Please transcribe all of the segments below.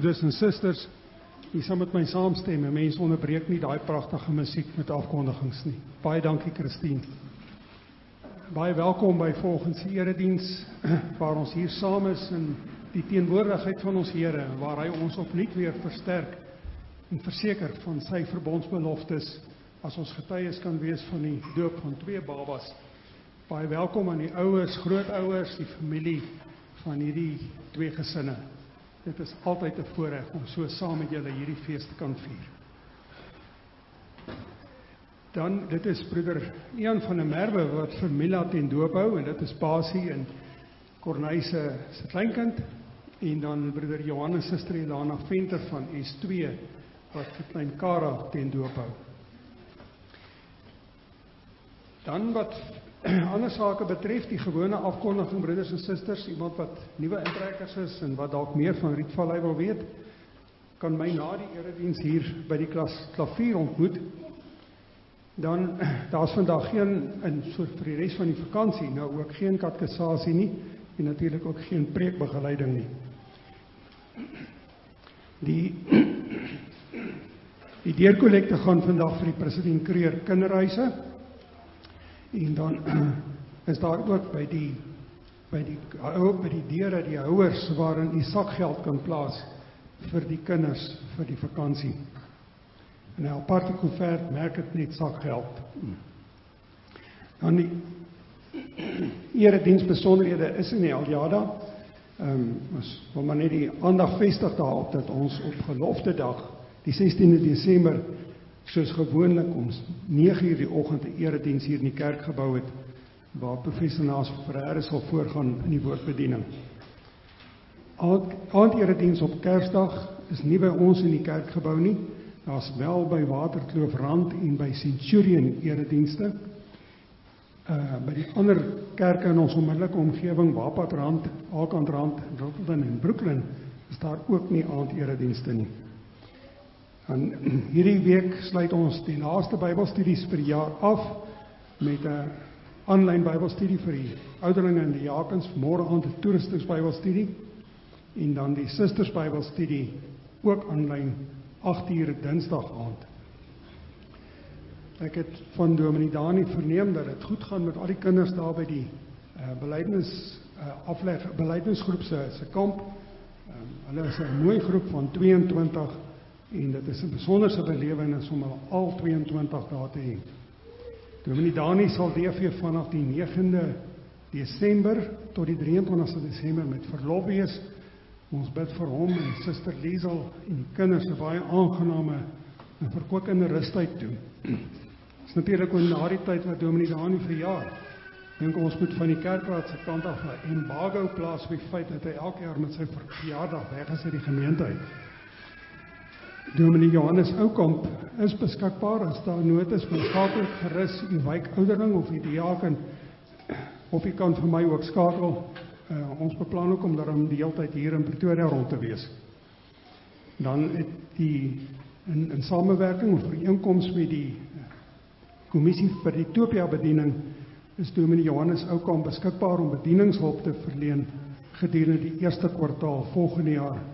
broeders en susters, u sal met my saamstem. Mense onderbreek nie daai pragtige musiek met afkondigings nie. Baie dankie Christine. Baie welkom by volgens die erediens waar ons hier saam is in die teenwoordigheid van ons Here waar hy ons opnuut weer versterk en verseker van sy verbondsbeloftes as ons getuies kan wees van die doop van twee babas. Baie welkom aan die ouers, grootouers, die familie van hierdie twee gesinne. Dit is altyd 'n voorreg om so saam met julle hierdie fees te kan vier. Dan dit is broeder Ian van der Merwe wat vir Mila ten doop hou en dit is Basie en Corneille se se kleinkind en dan broeder Johannes suster Elana Venter van S2 wat vir klein Kara ten doop hou. Dan wat ander sake betref die gewone afkondiging broeders en susters, iemand wat nuwe intrekkers is en wat dalk meer van Rietvallei wil weet, kan my na die erediens hier by die klas klavier ontmoet. Dan daar's vandag geen in so vir die res van die vakansie nou ook geen katkesasie nie en natuurlik ook geen preekbegeleiding nie. Die die deurkollekte gaan vandag vir die president Kreer kinderhuise En dan is daar ook by die by die ook by die deure die houers waarin u sakgeld kan plaas vir die kinders vir die vakansie. En 'n aparte koevert merk dit net sakgeld. Dan die erediens besonderhede is in die Aljada. Ehm um, ons wil maar net die aandag vestig daarop dat ons op gelofte dag die 16de Desember soos gewoonlik ons 9:00 die oggend 'n erediens hier in die kerkgebou het waar professor Naas Ferreira sal voorgaan in die woordbediening. Aand erediens op Kersdag is nie by ons in die kerkgebou nie. Daar's wel by Waterkloof Rand en by Centurion eredienste. Uh by die ander kerke in ons onmiddellike omgewing, Wapad Rand, Alkant Rand, Rotterdam en Brooklyn, is daar ook nie aand eredienste nie. En hierdie week sluit ons die laaste Bybelstudies vir jaar af met 'n aanlyn Bybelstudie vir die ouderlinge en die diakens môre aand 'n toeristings Bybelstudie en dan die susters Bybelstudie ook aanlyn 8uur Dinsdag aand. Ek het van Dominee Dani verneem dat dit goed gaan met al die kinders daar by die uh, belydenis uh, afleg belydenisgroep se se kamp. Um, hulle is 'n mooi groep van 22 En dit is 'n besonderse belewenis om al 22 dae te hê. Dominee Dani sal DV vanaf die 9de Desember tot die 23ste Desember met verlof wees. Ons bid vir hom en Suster Liesel en die kinders 'n baie aangename en verkwikende rustyd toe. Dis natuurlik ook na die tyd wat Dominee Dani verjaar. Dink ons moet van die kerkraad se kant af 'n embargo plaas op die feit dat hy elke jaar met sy verjaardag weg is uit die gemeente uit. Dominee Johannes Oukamp is beskikbaar as daar nood is vir skakel gerus u wyk ouderling of die diaken of u kan vir my ook skakel. Uh, ons beplan ook om daarom die hele tyd hier in Pretoria rond te wees. Dan het die in in samewerking of ooreenkoms met die kommissie vir die Ethiopia bediening is Dominee Johannes Oukamp beskikbaar om bedieningshulp te verleen gedurende die eerste kwartaal volgende jaar Eh,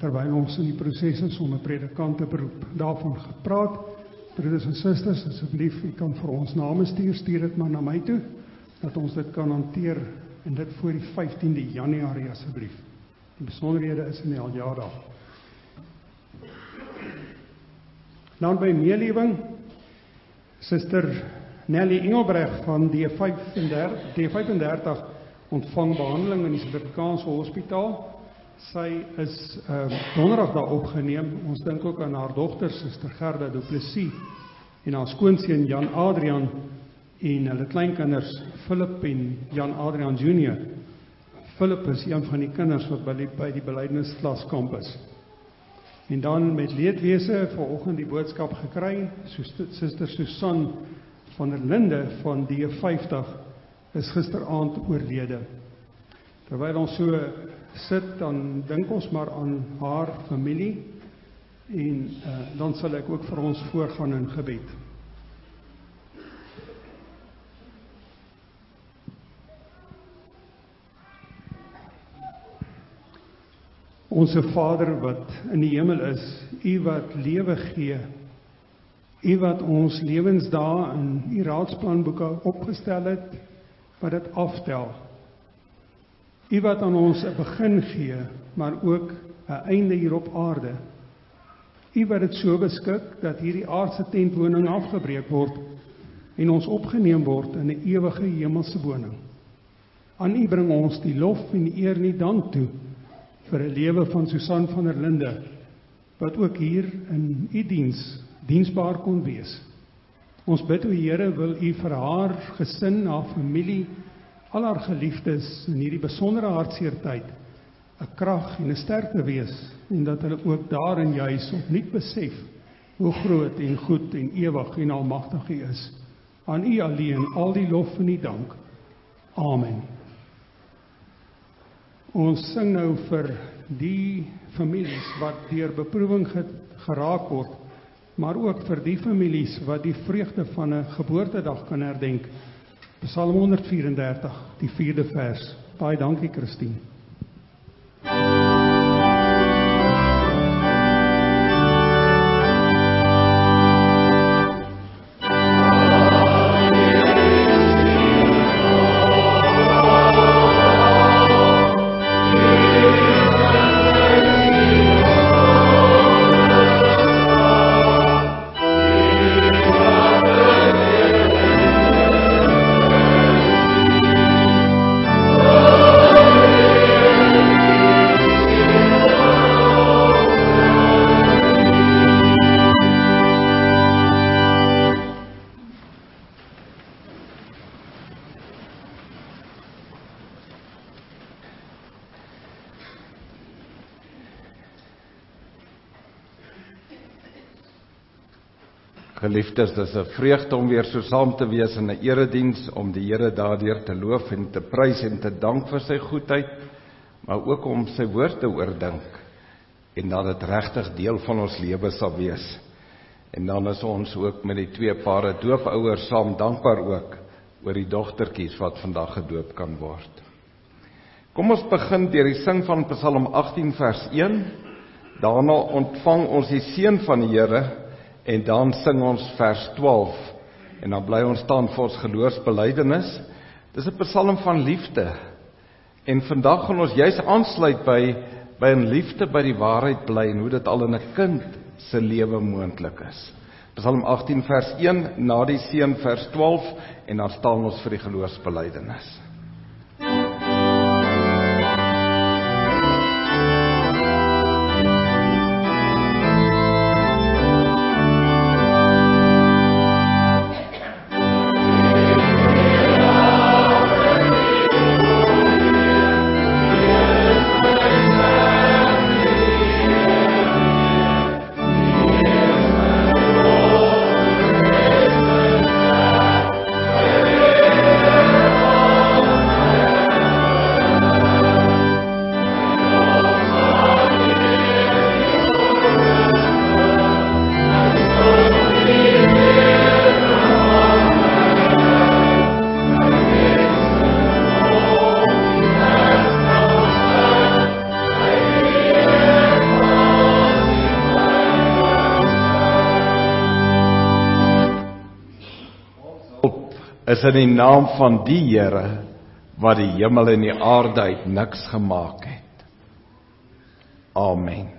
terwyl ons in die proses is om 'n predikant te beroep. Daarvan gepraat. Broeders en susters, asseblief, u kan vir ons name stuur, stuur dit maar na my toe dat ons dit kan hanteer en dit voor die 15de Januarie asseblief. Die besonderhede is in die aljada. Nou by meelewing Suster Nelly Engelbreg van die 35 die 35 ontvang behandeling in die Suid-Afrikaanse Hospitaal sy is uh, donderdag daar opgeneem. Ons dink ook aan haar dogter Suster Gerda Du Plessis en haar skoonseun Jan Adrian en hulle kleinkinders Philip en Jan Adrian Junior. Philip is een van die kinders wat by die, by die belydensklas kampus. En dan met leedwese vanoggend die boodskap gekry, Suster Susan van der Linde van die 50 is gisteraand oorlede. Terwyl ons so sit dan dink ons maar aan haar familie en uh, dan sal ek ook vir ons voorgaan in gebed. Onse Vader wat in die hemel is, U wat lewe gee. U wat ons lewensdae in U raadsplanboeke opgestel het wat dit aftel. U wat aan ons 'n begin gee, maar ook 'n einde hier op aarde. U wat dit so beskik dat hierdie aardse tentwoning afgebreek word en ons opgeneem word in 'n ewige hemelse woning. Aan U bring ons die lof en die eer en die dank toe vir 'n lewe van Susan van der Linde wat ook hier in u diens diensbaar kon wees. Ons bid o Here wil u vir haar gesin, haar familie, al haar geliefdes in hierdie besondere hartseer tyd 'n krag en 'n sterkte wees en dat hulle ook daarin juis opnuut besef hoe groot en goed en ewig en almagtig u is. Aan u alleen al die lof en die dank. Amen. Ons sing nou vir die families wat deur beproewing geraak word, maar ook vir die families wat die vreugde van 'n geboortedag kan herdenk. Psalm 134, die 4de vers. Baie dankie Christine. Geliefdes, dis 'n vreugde om weer so saam te wees in 'n erediens om die Here daardeur te loof en te prys en te dank vir sy goedheid, maar ook om sy woord te oordink en dat dit regtig deel van ons lewe sal wees. En dan is ons ook met die twee pare doopouers saam dankbaar ook oor die dogtertjies wat vandag gedoop kan word. Kom ons begin deur die sing van Psalm 18 vers 1. Daarna ontvang ons die seën van die Here En dan sing ons vers 12 en dan bly ons staan vir ons geloofsbelijdenis. Dis 'n psalm van liefde. En vandag gaan ons juis aansluit by by 'n liefde by die waarheid bly en hoe dit al in 'n kind se lewe moontlik is. Psalm 18 vers 1 na die seën vers 12 en dan staan ons vir die geloofsbelijdenis. Is in die naam van die Here wat die hemel en die aarde uit niks gemaak het. Amen.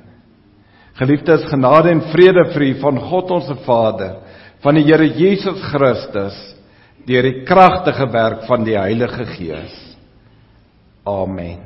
Geliefdes, genade en vrede vir u van God ons Vader, van die Here Jesus Christus, deur die kragtige werk van die Heilige Gees. Amen.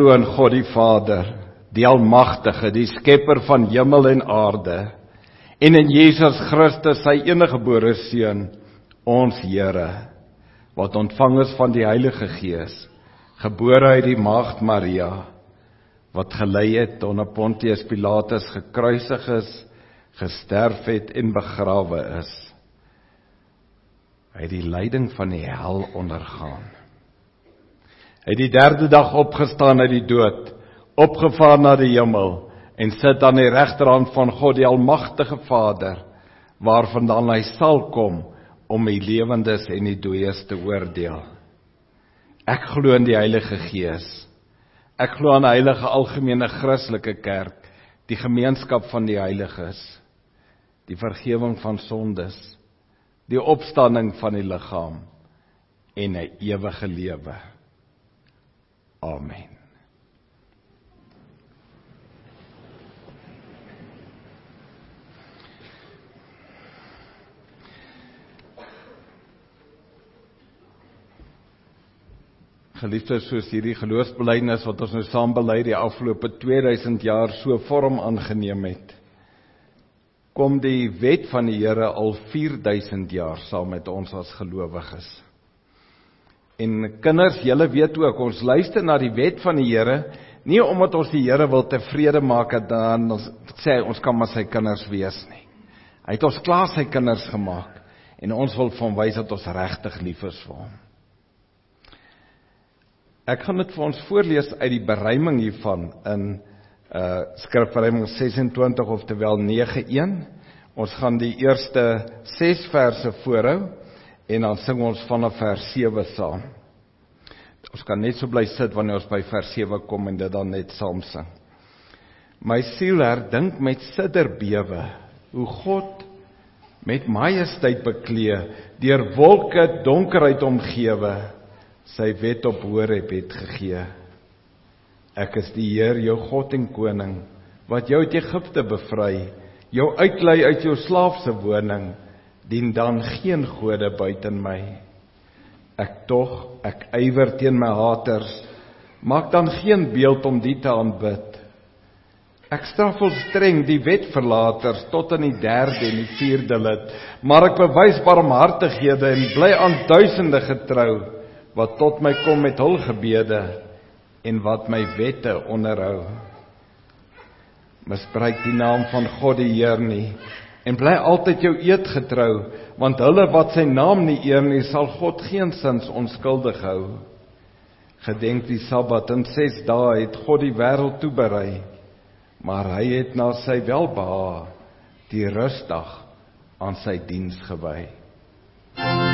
Glo in God die Vader, die almagtige, die skepper van hemel en aarde, en in Jesus Christus, sy eniggebore seun, ons Here, wat ontvang is van die Heilige Gees, gebore uit die maagd Maria, wat gelei het onder Pontius Pilatus gekruisig is, gesterf het en begrawe is. Hy het die lyding van die hel ondergaan Hy het die derde dag opgestaan uit die dood, opgevaar na die hemel en sit aan die regterhand van God die almagtige Vader, waarvandaan hy sal kom om die lewendes en die dooies te oordeel. Ek glo in die Heilige Gees. Ek glo aan 'n heilige algemene Christelike kerk, die gemeenskap van die heiliges, die vergifnis van sondes, die opstanding van die liggaam en 'n ewige lewe. Amen. Geliefdes, soos hierdie geloofsbelijdenis wat ons nou saam bely die afgelope 2000 jaar so vorm aangeneem het, kom die wet van die Here al 4000 jaar saam met ons as gelowiges. En kinders, julle weet ook, ons luister na die wet van die Here nie omdat ons die Here wil tevrede maak dat dan ons sê ons kan maar sy kinders wees nie. Hy het ons klaar sy kinders gemaak en ons wil van wys dat ons regtig lief is vir hom. Ek gaan dit vir ons voorlees uit die beruiming hiervan in uh Skrifberuiming 26 of terwyl 91. Ons gaan die eerste 6 verse voorhou en dan sing ons vanaf vers 7 saam. Ons kan net so bly sit wanneer ons by vers 7 kom en dit dan net saam sing. My siel herdink met sidderbewe hoe God met majesteit beklee deur wolke donkerheid omgewe sy wet op Horeb het gegee. Ek is die Heer jou God en koning wat jou uit Egipte bevry, jou uitlei uit jou slaafse woning dien dan geen gode buite my. Ek tog, ek ywer teen my haters, maak dan geen beeld om die te aanbid. Ek straf vol streng die wetverlaters tot in die 3de en die 4de lid, maar ek bewys barmhartighede en bly aan duisende getrou wat tot my kom met hul gebede en wat my wette onderhou. Misbruik die naam van God die Heer nie en bly altyd jou eed getrou want hulle wat sy naam nie eer nie sal God geensins onskuldig hou. Gedenk die sabbat en 6 dae het God die wêreld toeberei maar hy het na sy welbehae die rusdag aan sy diens gewy. Geliefdes,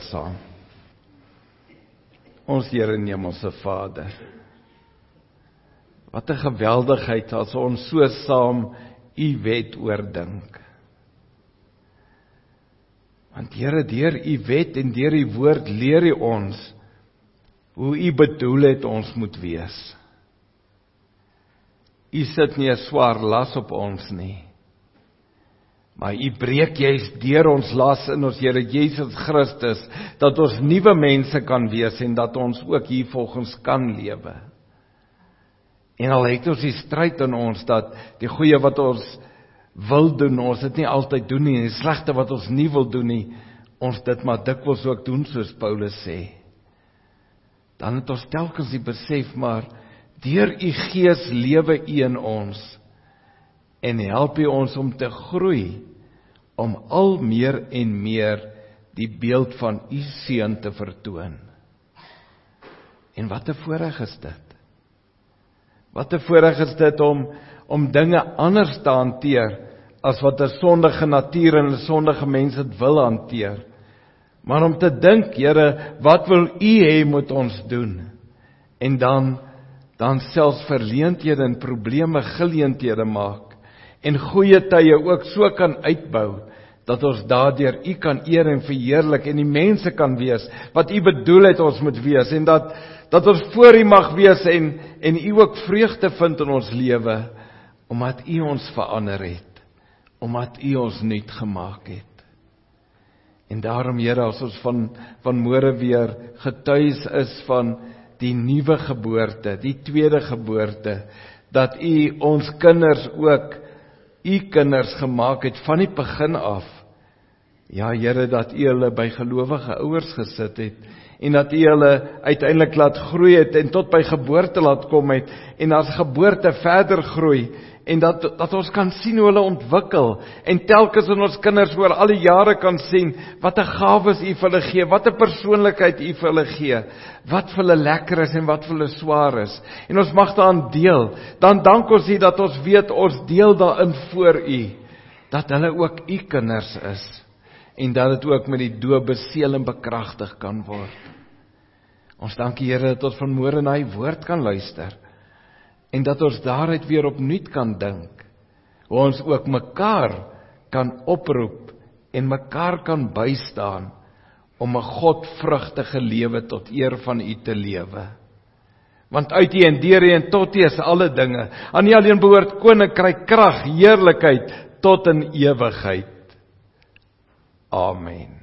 bid saam. Ons Here en Hemelse Vader. Wat 'n geweldigheid as ons so saam U wet oordink. Want Here, deur U wet en deur U woord leer U ons hoe U bedoel het ons moet wees. U sit nie 'n swaar las op ons nie. Maar U breek juis deur ons las in ons Here Jesus Christus dat ons nuwe mense kan wees en dat ons ook hier volgens kan lewe. En al het ons die stryd in ons dat die goeie wat ons wil doen, ons dit nie altyd doen nie en die slegte wat ons nie wil doen nie, ons dit maar dikwels ook doen soos Paulus sê. Dan het ons telkens die besef maar deur u gees lewe u in ons en help u ons om te groei om al meer en meer die beeld van u seun te vertoon. En wat 'n voorreg is dit. Wat 'n voorreg is dit om om dinge anders te hanteer as wat 'n sondige natuur en 'n sondige mens dit wil hanteer. Maar om te dink, Here, wat wil U hê moet ons doen? En dan dan selfs verleenthede en probleme geleenthede maak en goeie tye ook so kan uitbou dat ons daardeur U kan eer en verheerlik en die mense kan wees wat U bedoel het ons moet wees en dat dat ons voor U mag wees en en U ook vreugde vind in ons lewe omdat U ons verander het omdat U ons nuut gemaak het. En daarom Here as ons van van môre weer getuies is van die nuwe geboorte die tweede geboorte dat U ons kinders ook u kinders gemaak het van die begin af. Ja Here dat u hulle by gelowige ouers gesit het en dat u hulle uiteindelik laat groei het en tot by geboorte laat kom het en as geboorte verder groei en dat dat ons kan sien hoe hulle ontwikkel en telkens in ons kinders oor al die jare kan sien wat 'n gawes u vir hulle gee, wat 'n persoonlikheid u vir hulle gee, wat vir hulle lekker is en wat vir hulle swaar is. En ons mag daaraan deel. Dan dank ons U dat ons weet ons deel daarin voor U dat hulle ook u kinders is en dat dit ook met die doop beseël en bekragtig kan word. Ons dank die Here dat ons van môre na hy woord kan luister en dat ons daaruit weer opnuut kan dink. Hoe ons ook mekaar kan oproep en mekaar kan bystaan om 'n Godvrugtige lewe tot eer van U te lewe. Want uit U en deur U en tot U is alle dinge. Aan U alleen behoort koninkryk, krag, heerlikheid tot in ewigheid. Amen.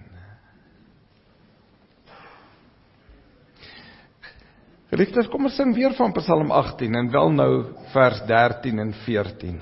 Geliefdes, kom ons sing weer van Psalm 18 en wel nou vers 13 en 14.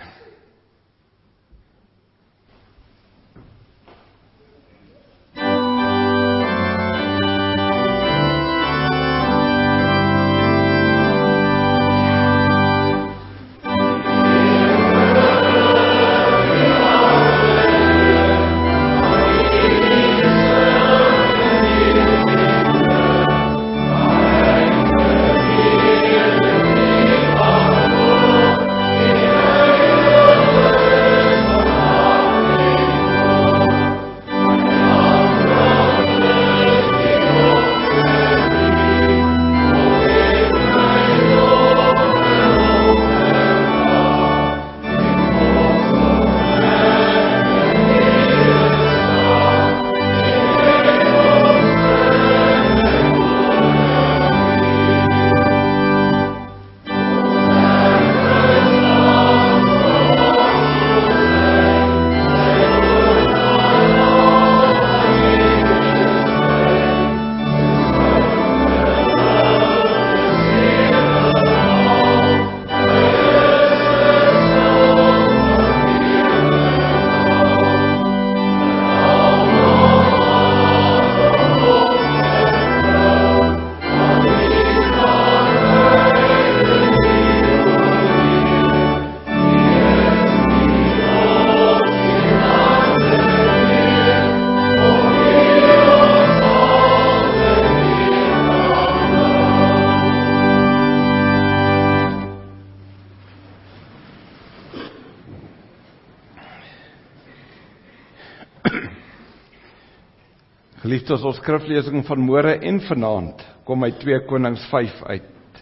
Geliefdes, ons skriflesing van môre en vanaand kom uit 2 Konings 5 uit.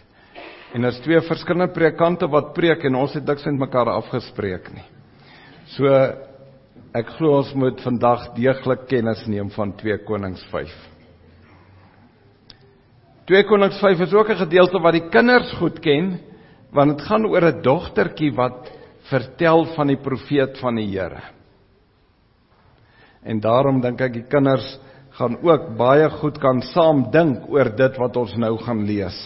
En daar's twee verskillende predikante wat preek en ons het niks met mekaar afgespreek nie. So ek glo ons moet vandag deeglik kennis neem van 2 Konings 5. 2 Konings 5 is ook 'n gedeelte wat die kinders goed ken want dit gaan oor 'n dogtertjie wat vertel van die profeet van die Here. En daarom dink ek die kinders gaan ook baie goed kan saam dink oor dit wat ons nou gaan lees.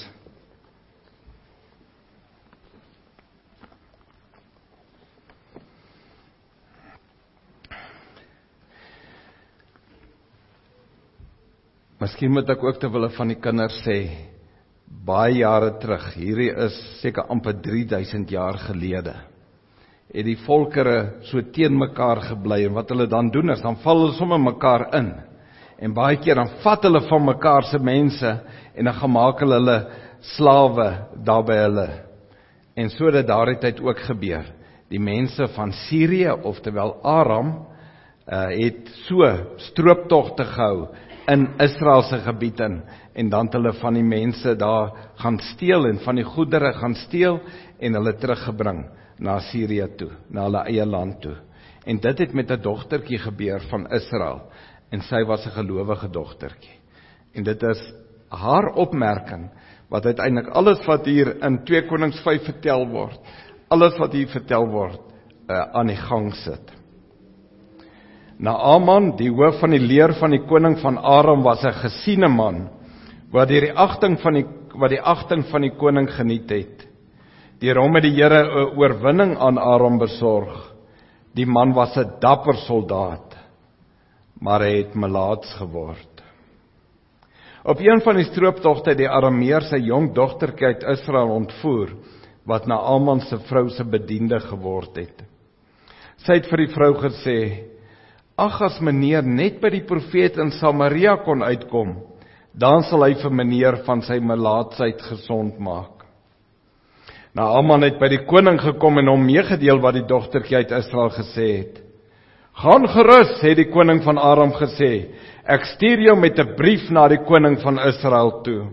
Miskien moet ek ook te wille van die kinders sê baie jare terug, hierdie is seker amper 3000 jaar gelede. Het die volkere so teen mekaar gebly en wat hulle dan doen is dan val hulle sommer mekaar in. En baie keer dan vat hulle van mekaar se mense en dan gemaak hulle hulle slawe daar by hulle. En so het daardie tyd ook gebeur. Die mense van Sirië, oftewel Aram, uh, het so strooptogte gehou in Israel se gebied in en dan het hulle van die mense daar gaan steel en van die goedere gaan steel en hulle teruggebring na Sirië toe, na hulle eie land toe. En dit het met 'n dogtertjie gebeur van Israel en sy was 'n gelowige dogtertjie. En dit is haar opmerking wat uiteindelik alles wat hier in 2 Konings 5 vertel word, alles wat hier vertel word, uh, aan die gang sit. Naaman, die hoof van die leer van die koning van Aram was 'n gesiene man wat deur die agting van die wat die agting van die koning geniet het. Deur hom het die Here 'n oorwinning aan Aram besorg. Die man was 'n dapper soldaat, maar hy het melaats geword. Op een van die strooptogte het die Arameer sy jong dogtertjie uit Israel ontvoer wat Naaman se vrou se bediende geword het. Sy het vir die vrou gesê: Ag as meneer net by die profeet in Samaria kon uitkom, dan sal hy vir meneer van sy melaatsheid gesond maak. Naaman het by die koning gekom en hom meegedeel wat die dogtertjie uit Israel gesê het. "Gaan gerus," het die koning van Aram gesê. "Ek stuur jou met 'n brief na die koning van Israel toe."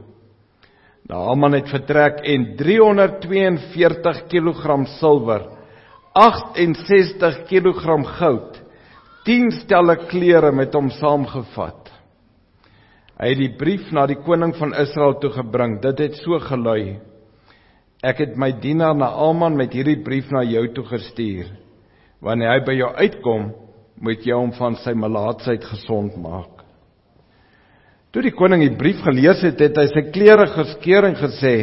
Naaman het vertrek en 342 kg silwer, 68 kg goud 10 stelle klere met hom saamgevat. Hy het die brief na die koning van Israel toe gebring. Dit het so gelui: Ek het my dienaar Naaman met hierdie brief na jou toe gestuur. Wanneer hy by jou uitkom, moet jy hom van sy melaatsheid gesond maak. Toe die koning die brief gelees het, het hy sy klere geskeur en gesê: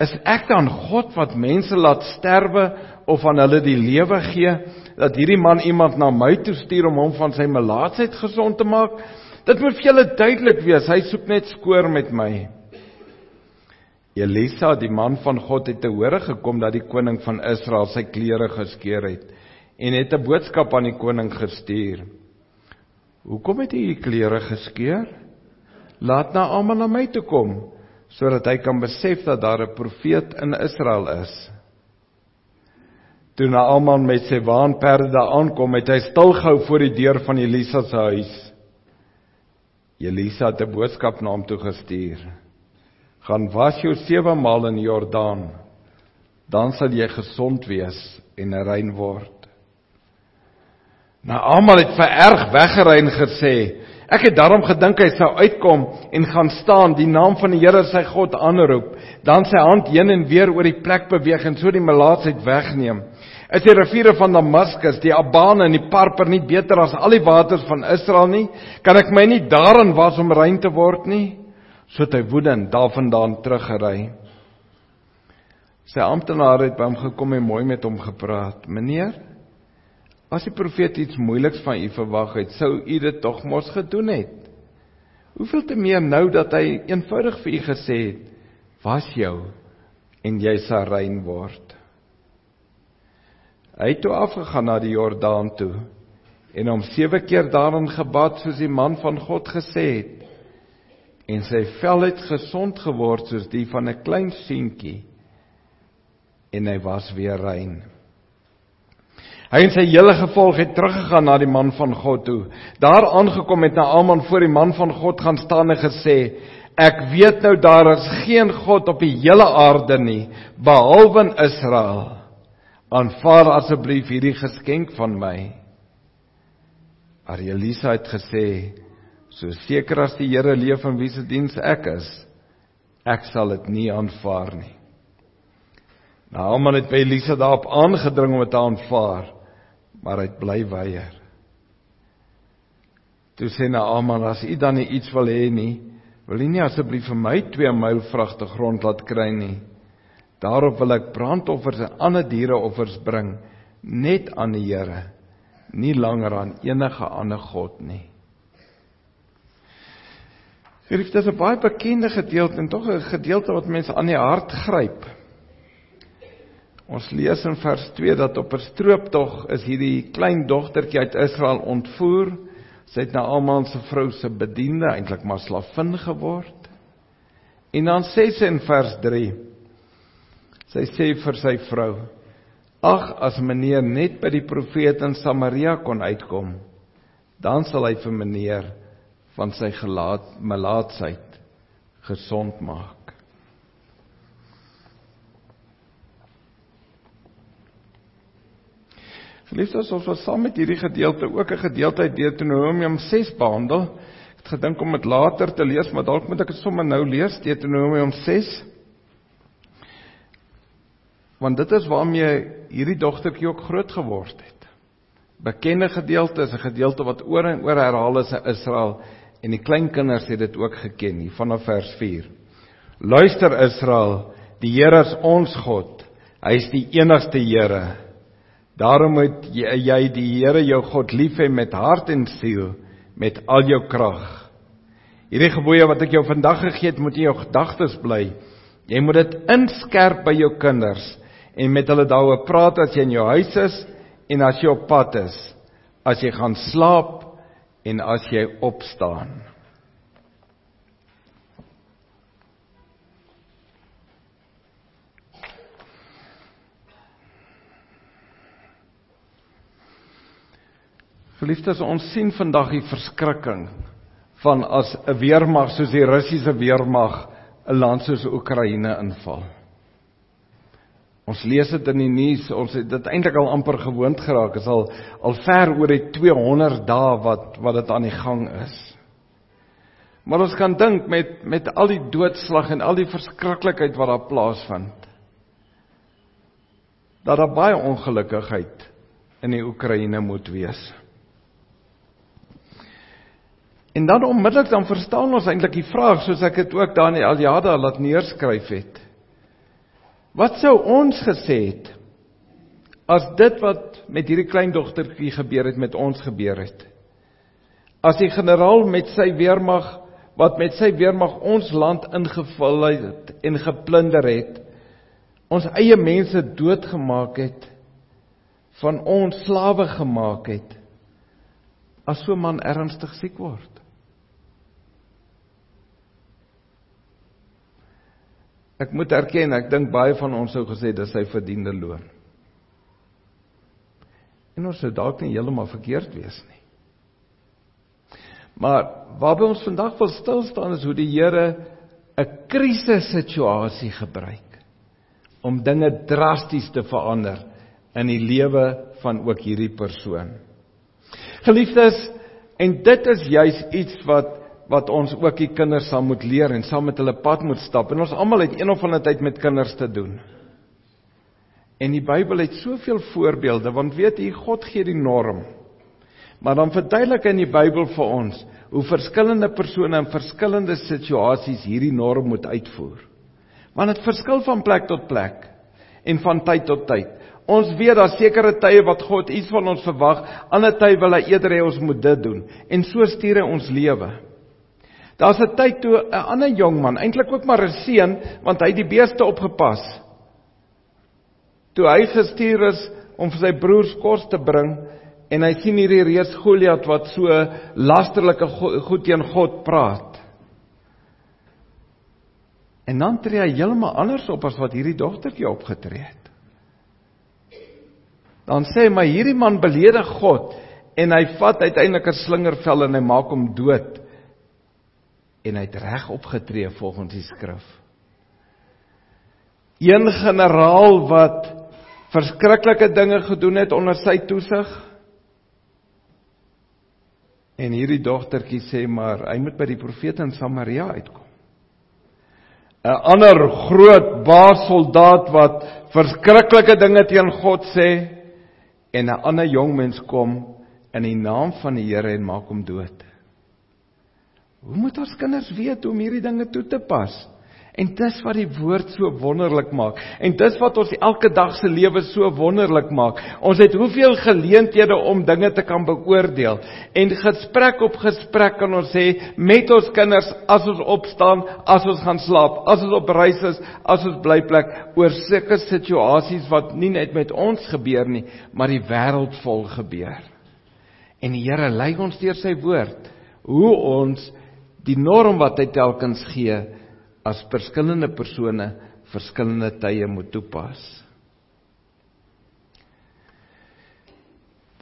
Is ek dan God wat mense laat sterwe of aan hulle die lewe gee? dat hierdie man iemand na my toe stuur om hom van sy melaatsheid gesond te maak. Dit moet vir julle duidelik wees, hy soek net skoor met my. Elisa, die man van God, het te hore gekom dat die koning van Israel sy klere geskeur het en het 'n boodskap aan die koning gestuur. Hoekom het hy die klere geskeur? Laat na almal na my toe kom sodat hy kan besef dat daar 'n profeet in Israel is. Toe Naaman met sy waanperde aankom, het hy stilgehou voor die deur van Elisa se huis. Elisa het 'n boodskap na hom toe gestuur. Gaan was jou 7 maal in die Jordaan, dan sal jy gesond wees en rein word. Naaman het vererg weggery en gesê: Ek het daarom gedink hy sou uitkom en gaan staan, die naam van die Here sy God aanroep, dan sy hand heen en weer oor die plek beweeg en so die melaatsheid wegneem. Is die riviere van Damaskus, die Abana en die Parper nie beter as al die waters van Israel nie? Kan ek my nie daarin was om rein te word nie? So het hy woedend daarvandaan teruggery. Sy amptenaar het by hom gekom en mooi met hom gepraat. Meneer, as die profeet iets moeiliks van u verwag het, sou u dit tog mos gedoen het. Hoeveel te meer nou dat hy eenvoudig vir u gesê het: "Was jou en jy sal rein word." Hy het toe afgegaan na die Jordaan toe en hom sewe keer daarin gebad soos die man van God gesê het. En sy vel het gesond geword soos die van 'n klein seentjie en hy was weer rein. Hy en sy hele gevolg het teruggegaan na die man van God toe. Daar aangekom het Naaman voor die man van God gaan staan en gesê: "Ek weet nou daar is geen God op die hele aarde nie behalwe in Israel. Aanvaar asseblief hierdie geskenk van my." Maar Elisa het gesê: "So seker as die Here leef en wie se diens ek is, ek sal dit nie aanvaar nie." Naaman het by Elisa daarop aangedring om dit te aanvaar maar hy bly weier. Toe sê Naaman as u dan iets wil hê nie, wil u nie asseblief vir my 2 myl vragte grond laat kry nie. Daarop wil ek brandoffers en ander diereoffers bring net aan die Here, nie langer aan enige ander god nie. Hierdie is 'n baie bekende gedeelte en tog 'n gedeelte wat mense aan die hart gryp. Ons lees in vers 2 dat op 'n strooptog is hierdie klein dogtertjie uit Israel ontvoer. Sy het na Alman se vrou se bediende, eintlik maar slavin geword. En dan sê sy in vers 3. Sy sê vir sy vrou: "Ag, as meneer net by die profeet in Samaria kon uitkom, dan sal hy vir meneer van sy gelaat melaatsheid gesond maak." Geliefdes, ons was saam met hierdie gedeelte ook 'n gedeelte uit Deuteronomium 6 behandel. Ek het gedink om dit later te lees, maar dalk moet ek dit sommer nou lees, Deuteronomium 6. Want dit is waarmee hierdie dogtertjie ook groot geword het. Bekende gedeelte is 'n gedeelte wat oor en oor herhaal is in Israel en die kleinkinders het dit ook geken hier vanaf vers 4. Luister Israel, die Here is ons God. Hy is die enigste Here. Daarom moet jy die Here jou God lief hê met hart en siel, met al jou krag. Hierdie gebooie wat ek jou vandag gegee het, moet in jou gedagtes bly. Jy moet dit inskerp by jou kinders en met hulle daaroor praat as jy in jou huis is en as jy op pad is, as jy gaan slaap en as jy opstaan. Geliefdes, ons sien vandag die verskrikking van as 'n weermag soos die Russiese weermag 'n land soos Oekraïne inval. Ons lees dit in die nuus, ons het dit eintlik al amper gewoond geraak. Dit is al al ver oor die 200 dae wat wat dit aan die gang is. Maar ons kan dink met met al die doodslag en al die verskriklikheid wat daar plaasvind. Dat daar baie ongelukkigheid in die Oekraïne moet wees. En dan onmiddellik dan verstaan ons eintlik die vraag soos ek dit ook daar in die Aljada laat neerskryf het. Wat sou ons gesê het as dit wat met hierdie kleindogtertjie gebeur het met ons gebeur het? As die generaal met sy weermag wat met sy weermag ons land ingeval het en geplunder het, ons eie mense doodgemaak het, van ons slawe gemaak het, as so 'n man ernstig siek word. Ek moet erken, ek dink baie van ons sou gesê dis sy verdiende loon. En ons sou dalk nie heeltemal verkeerd wees nie. Maar waarby ons vandag wil stil staan is hoe die Here 'n krisissituasie gebruik om dinge drasties te verander in die lewe van ook hierdie persoon. Geliefdes, en dit is juis iets wat wat ons ook die kinders sal moet leer en saam met hulle pad moet stap. En ons almal het een of ander tyd met kinders te doen. En die Bybel het soveel voorbeelde want weet jy God gee die norm. Maar dan verduidelik hy in die Bybel vir ons hoe verskillende persone in verskillende situasies hierdie norm moet uitvoer. Want dit verskil van plek tot plek en van tyd tot tyd. Ons weet daar sekere tye wat God iets van ons verwag, ander tye wil hy eerder hê ons moet dit doen. En so stuur hy ons lewe. Daar's 'n tyd toe 'n ander jong man, eintlik ook maar 'n seun, want hy het die beeste opgepas. Toe hy gestuur is om vir sy broers kos te bring en hy sien hierdie reus Goliat wat so lasterlike goed teen God praat. En dan tree hy heeltemal anders op as wat hierdie dogtertjie opgetree het. dan sê hy maar hierdie man beledig God en hy vat uiteindelik 'n slingervel en hy maak hom dood. En hy het reg opgetree volgens die skrif. Een generaal wat verskriklike dinge gedoen het onder sy toesig. En hierdie dogtertjie sê maar hy moet by die profete in Samaria uitkom. 'n Ander groot baas soldaat wat verskriklike dinge teen God sê en 'n ander jong mens kom in die naam van die Here en maak hom dood. Hoe moet ons kinders weet om hierdie dinge toe te pas? En dis wat die woord so wonderlik maak. En dis wat ons elke dag se lewe so wonderlik maak. Ons het hoeveel geleenthede om dinge te kan beoordeel. En gesprek op gesprek kan ons sê met ons kinders as ons opstaan, as ons gaan slaap, as ons op reis is, as ons blyplek oor sulke situasies wat nie net met ons gebeur nie, maar die wêreld vol gebeur. En die Here lei ons deur sy woord hoe ons die norm wat hy telkens gee as verskillende persone verskillende tye moet toepas.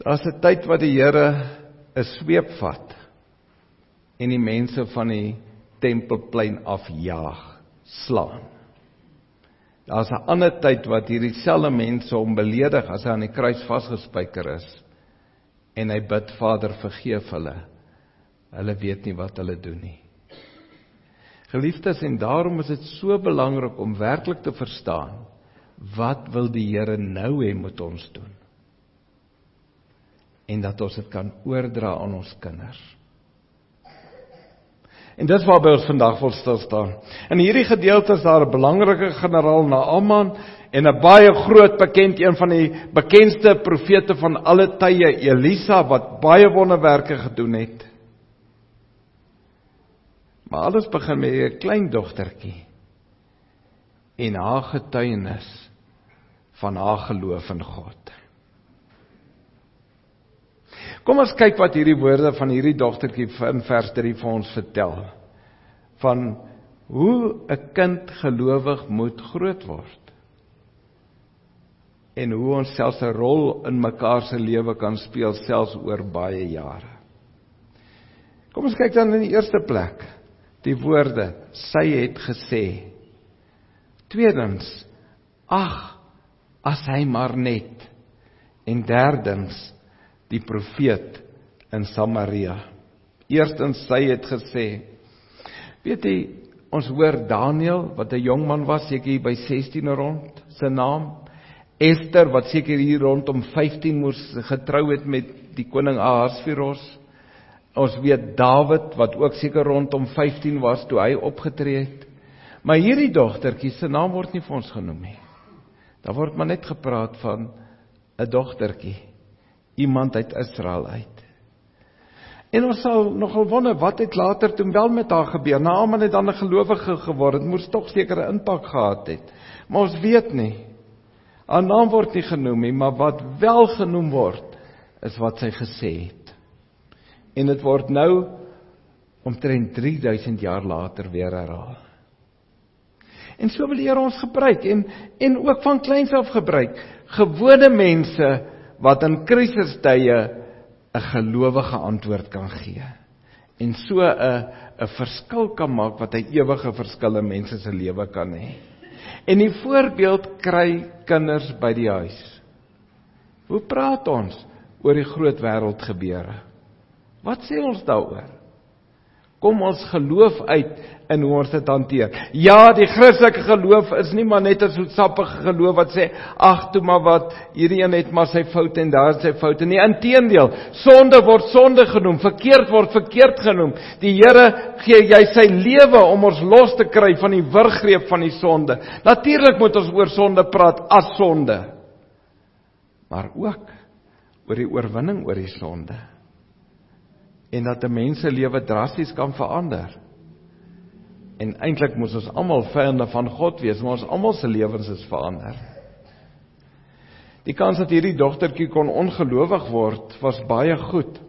Daar's 'n tyd wat die Here 'n sweep vat en die mense van die tempelplein afjaag, slaan. Daar's 'n ander tyd wat hierdie selfde mense hom beledig as hy aan die kruis vasgespijker is en hy bid Vader vergeef hulle. Hulle weet nie wat hulle doen nie. Geliefdes en daarom is dit so belangrik om werklik te verstaan wat wil die Here nou hê moet ons doen? En dat ons dit kan oordra aan ons kinders. En dis waarby ons vandag wil stil staan. In hierdie gedeelte is daar 'n belangrike generaal Naaman en 'n baie groot bekend een van die bekendste profete van alle tye, Elisa wat baie wonderwerke gedoen het. Maar alles begin met 'n klein dogtertjie en haar getuienis van haar geloof in God. Kom ons kyk wat hierdie woorde van hierdie dogtertjie in vers 3 vir ons vertel van hoe 'n kind gelowig moet groot word en hoe ons selfs 'n rol in mekaar se lewe kan speel selfs oor baie jare. Kom ons kyk dan in die eerste plek die woorde sy het gesê. Tweedens, ag, as hy maar net. En derdens, die profeet in Samaria. Eerstens sy het gesê. Weet jy, ons hoor Daniël wat 'n jong man was, seker hier by 16 rond, se naam Esther wat seker hier rondom 15 moes getrou het met die koning Ahasveros. Ons weet Dawid wat ook seker rondom 15 was toe hy opgetree het. Maar hierdie dogtertjie se naam word nie vir ons genoem nie. Daar word maar net gepraat van 'n dogtertjie, iemand uit Israel uit. En ons sal nogal wonder wat het later toe wel met haar gebeur. Naaman het dan 'n gelowige geword. Dit moes tog sekere impak gehad het. Maar ons weet nie. Haar naam word nie genoem nie, maar wat wel genoem word is wat sy gesê het en dit word nou omtrent 3000 jaar later weer herhaal. En so wil die Here ons gebruik en en ook van kleins af gebruik gewone mense wat in krisistye 'n gelowige antwoord kan gee en so 'n 'n verskil kan maak wat 'n ewige verskil in mense se lewe kan hê. En die voorbeeld kry kinders by die huis. Hoe praat ons oor die groot wêreld gebeure? Wat sê ons daaroor? Kom ons geloof uit in hoe ons dit hanteer. Ja, die Christelike geloof is nie maar net 'n soetsappige geloof wat sê ag toe maar wat hierdie een het maar sy foute en daar is sy foute nie. Inteendeel, sonde word sonde genoem, verkeerd word verkeerd genoem. Die Here gee jy sy lewe om ons los te kry van die wurggreep van die sonde. Natuurlik moet ons oor sonde praat as sonde. Maar ook oor die oorwinning oor die sonde en dat 'n mens se lewe drasties kan verander. En eintlik moes ons almal vyande van God wees, maar ons almal se lewens is verander. Die kans dat hierdie dogtertjie kon ongelowig word, was baie goed.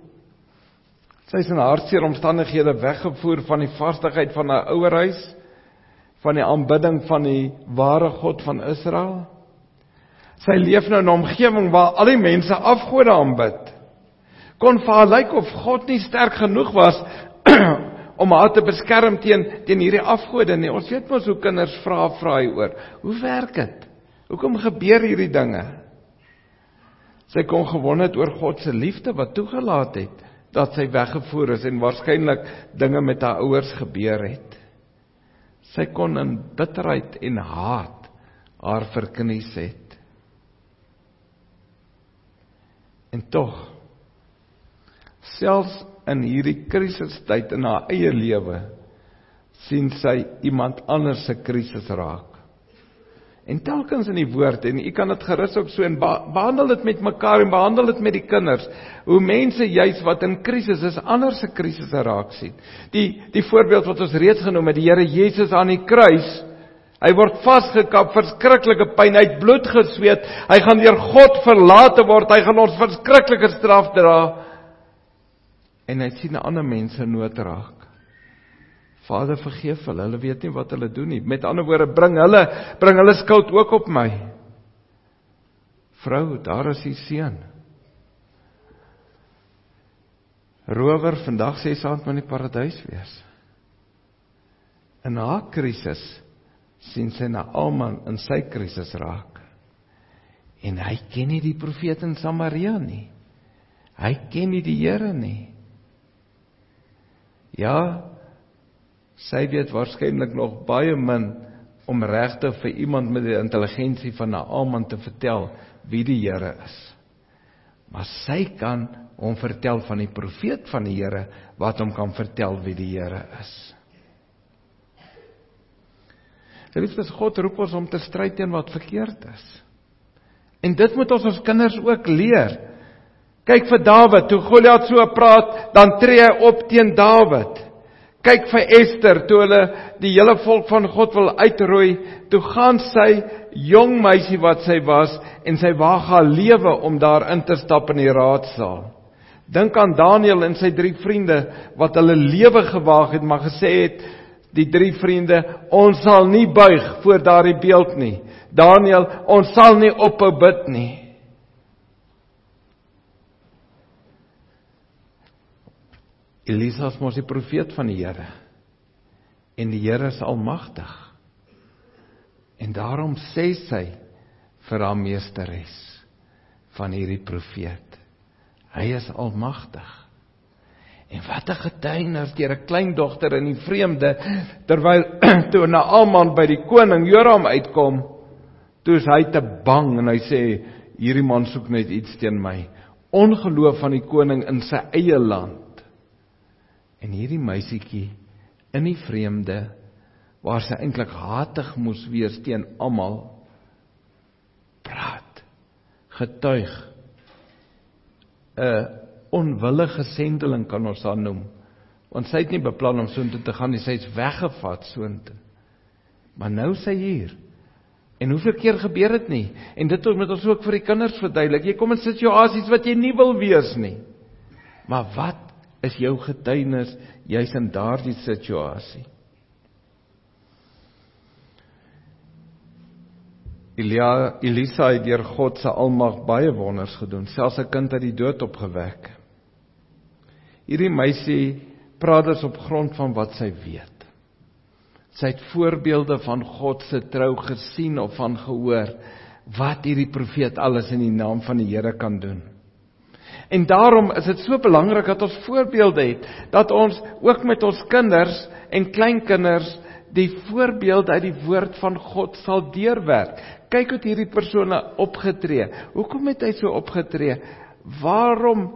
Sy is in hartseer omstandighede weggevoer van die vastigheid van haar ouerhuis, van die aanbidding van die ware God van Israel. Sy leef nou in 'n omgewing waar al die mense afgode aanbid. Kon vir haar lyk of God nie sterk genoeg was om haar te beskerm teen teen hierdie afgode nie. Ons weet mos hoe kinders vra vra hieroor. Hoe werk dit? Hoekom gebeur hierdie dinge? Sy kon gewonder het oor God se liefde wat toegelaat het dat sy weggevoer is en waarskynlik dinge met haar ouers gebeur het. Sy kon in bitterheid en haat haar verknies het. En tog selfs in hierdie krisistyd in haar eie lewe sien sy iemand anders se krisis raak. En telkens in die woord en u kan dit gerus ook so en behandel dit met mekaar en behandel dit met die kinders. Hoe mense juis wat in krisis is, ander se krisisse raak sien. Die die voorbeeld wat ons reeds genoem het, die Here Jesus aan die kruis. Hy word vasgekap, verskriklike pyn, hy het bloed gesweet. Hy gaan deur God verlate word. Hy gaan ons verskriklike straf dra. En hy sien ander mense nood raak. Vader vergeef hulle, hulle weet nie wat hulle doen nie. Met ander woorde, bring hulle, bring hulle skuld ook op my. Vrou, daar is die seun. Rower, vandag sê saand met die paradys wees. In haar krisis sien sy na Alman in sy krisis raak. En hy ken nie die profeet in Samaria nie. Hy ken nie die Here nie. Ja, Sy weet waarskynlik nog baie min om regtig vir iemand met die intelligensie van Naaman te vertel wie die Here is. Maar sy kan hom vertel van die profeet van die Here wat hom kan vertel wie die Here is. Liefdes God roep ons om te stry teen wat verkeerd is. En dit moet ons ons kinders ook leer. Kyk vir Dawid, toe Goliat so praat, dan tree hy op teen Dawid. Kyk vir Ester toe hulle die hele volk van God wil uitroei, toe gaan sy jong meisie wat sy was en sy waag haar lewe om daar in te stap in die raadsaal. Dink aan Daniël en sy drie vriende wat hulle lewe gewaag het maar gesê het die drie vriende ons sal nie buig voor daardie beeld nie. Daniël, ons sal nie ophou bid nie. Elisa is mos die profeet van die Here. En die Here is almagtig. En daarom sê sy vir haar meesteres van hierdie profeet: Hy is almagtig. En wat 'n getuienis deur 'n kleindogter in die vreemde terwyl toe na Alman by die koning Joram uitkom, toe is hy te bang en hy sê hierdie man soek net iets teen my. Ongeloof van die koning in sy eie land. En hierdie meisietjie in die vreemde waar sy eintlik hatig moes wees teen almal praat getuig 'n onwillige sendeling kan ons haar noem want sy het nie beplan om soontoe te gaan nie sy's weggevat soontoe. Maar nou sy hier. En hoeveel keer gebeur dit nie? En dit moet ons ook vir die kinders verduidelik. Jy kom in situasies wat jy nie wil wees nie. Maar wat is jou getuienis juis in daardie situasie. Elia Elisa het deur God se almag baie wonders gedoen, selfs 'n kind uit die dood opgewek. Hierdie meisie praat dus op grond van wat sy weet. Sy het voorbeelde van God se trou gesien of van gehoor wat hierdie profeet alles in die naam van die Here kan doen. En daarom is dit so belangrik dat ons voorbeelde het, dat ons ook met ons kinders en kleinkinders die voorbeeld uit die woord van God sal deurwerk. Kyk hoe hierdie persone opgetree. Hoekom het hy so opgetree? Waarom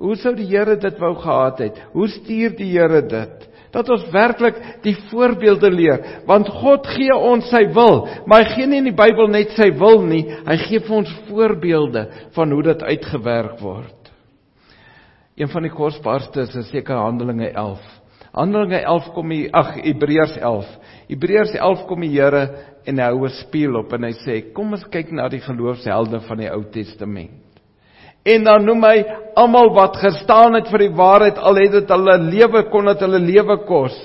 hoe sou die Here dit wou gehad het? Hoe stuur die Here dit? Dat ons werklik die voorbeelde leer. Want God gee ons sy wil maar hy gee nie in die Bybel net sy wil nie. Hy gee vir ons voorbeelde van hoe dit uitgewerk word. Een van die kosbaarste is seker Handelinge 11 Handelinge 11 kom hy ag Hebreërs 11 Hebreërs 11 kom die Here en hy hou 'n spieël op en hy sê kom ons kyk na die geloofshelde van die Ou Testament En dan noem hy almal wat gestaan het vir die waarheid al het dit hulle lewe kon dit hulle lewe kos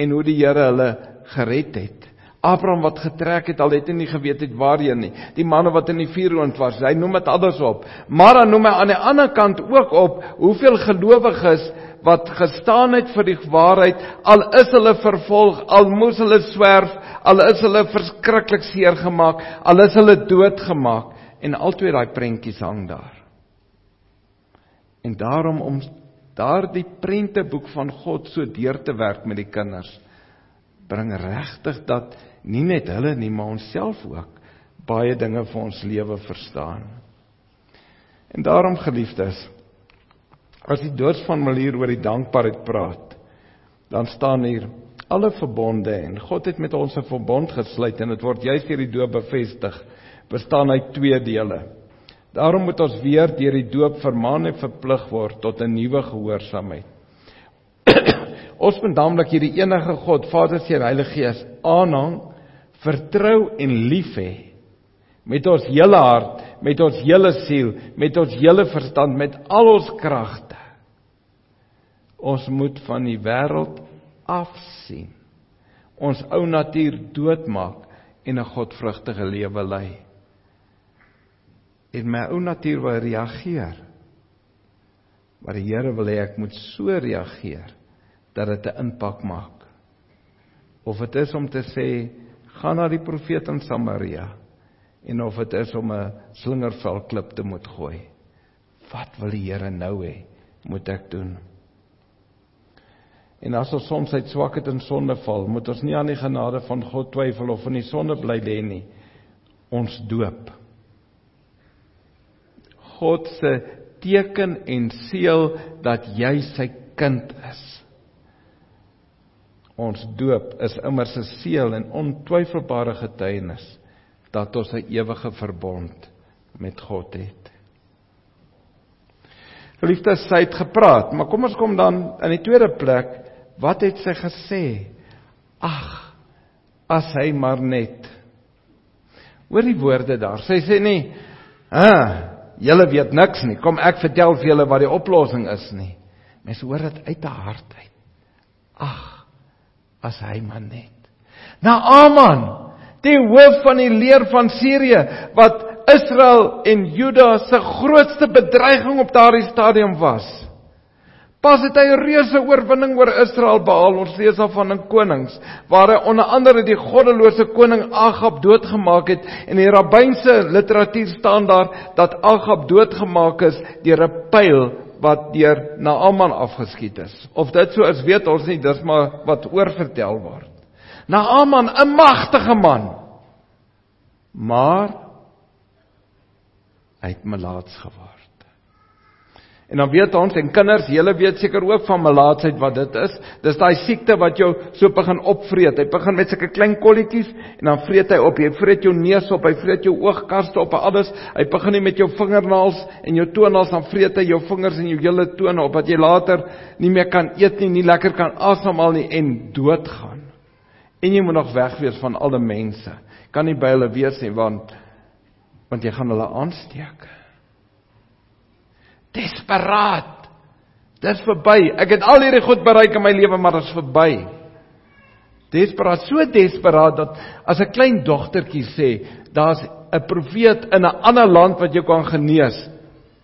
en hoe die Here hulle gered het. Abraham wat getrek het al het hy nie geweet het waarheen nie. Die manne wat in die vuuroond was, hy noem dit alles op. Maar dan noem hy aan die ander kant ook op hoeveel gelowiges wat gestaan het vir die waarheid al is hulle vervolg, al moes hulle swerf, al is hulle verskriklik seer gemaak, al is hulle doodgemaak en altyd daai prentjies hang daar. En daarom om daardie prenteboek van God so deur te werk met die kinders bring regtig dat nie net hulle nie, maar onsself ook baie dinge vir ons lewe verstaan. En daarom geliefdes, as die doodsformulier oor die dankbaarheid praat, dan staan hier alle verbonde en God het met ons 'n verbond gesluit en dit word juis deur die doop bevestig, bestaan uit twee dele. Daarom moet ons weer deur die doop vermaan en verplig word tot 'n nuwe gehoorsaamheid. ons moet naamlik hierdie enige God, Vader, Seun, Heilige Gees aanhang vertrou en lief hê met ons hele hart, met ons hele siel, met ons hele verstand, met al ons kragte. Ons moet van die wêreld afsien. Ons ou natuur doodmaak en 'n godvrugtige lewe lei. En my ou natuur wil reageer. Maar die Here wil hê ek moet so reageer dat dit 'n impak maak. Of dit is om te sê gaan na die profeet in Samaria en of dit is om 'n slingervel klip te moet gooi. Wat wil die Here nou hê moet ek doen? En as ons soms uit swakheid en sonde val, moet ons nie aan die genade van God twyfel of in die sonde bly lê nie. Ons doop. God se teken en seël dat jy sy kind is. Ons doop is immers 'n seël en ontwyfelbare getuienis dat ons 'n ewige verbond met God het. Geliefdes, sy het gepraat, maar kom ons kom dan in die tweede plek, wat het sy gesê? Ag, as hy maar net. Hoor die woorde daar. Sy sê nie, "Hæ, julle weet niks nie. Kom ek vertel vir julle wat die oplossing is nie." Mense hoor dit uit haar hart uit. Ag, as hy maar net. Naaman, die hoof van die leer van Sirië wat Israel en Juda se grootste bedreiging op daardie stadium was. Pas het hy 'n reuse oorwinning oor Israel behaal. Ons lees af van 'n konings waar hy onder andere die goddelose koning Agab doodgemaak het en in die rabbynse literatuur staan daar dat Agab doodgemaak is deur 'n pyl wat deur Naaman afgeskiet is. Of dit so is, weet ons nie, dis maar wat oorvertel word. Naaman, 'n magtige man. Maar hy het melaats geword. En dan weet ons en kinders, julle weet seker ook van melaatsheid wat dit is. Dis daai siekte wat jou so begin opvreet. Hy begin met sulke klein kolletjies en dan vreet hy op. Hy vreet jou neus op, hy vreet jou oogkaste op, alles. Hy begin nie met jou vingernaels en jou toenaels dan vreet hy jou vingers en jou hele tone op wat jy later nie meer kan eet nie, nie lekker kan asemhaal nie en doodgaan. En jy moet nog weg wees van alle mense. Kan nie by hulle wees nie want want jy gaan hulle aansteek desperaat. Dis verby. Ek het al hierdie goed bereik in my lewe, maar dit is verby. Desperaat, so desperaat dat as 'n klein dogtertjie sê, daar's 'n profeet in 'n ander land wat jou kan genees.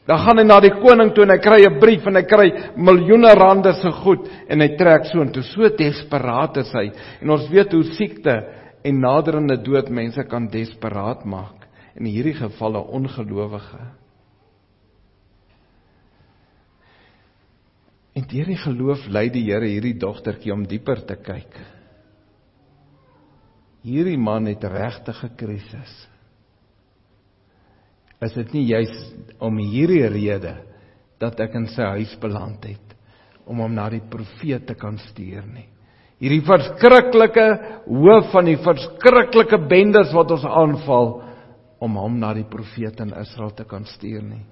Dan gaan hy na die koning toe en hy kry 'n brief en hy kry miljoene rande se goed en hy trek so intoe. So desperaat is hy. En ons weet hoe siekte en naderende dood mense kan desperaat maak. In hierdie gevalle ongelowige. En deur die geloof lei die Here hierdie dogtertjie om dieper te kyk. Hierdie man het regtig 'n krisis. Is dit nie juis om hierdie rede dat ek in sy huis beland het om hom na die profeet te kan stuur nie? Hierdie verskriklike hoof van die verskriklike bendes wat ons aanval om hom na die profeet in Israel te kan stuur nie.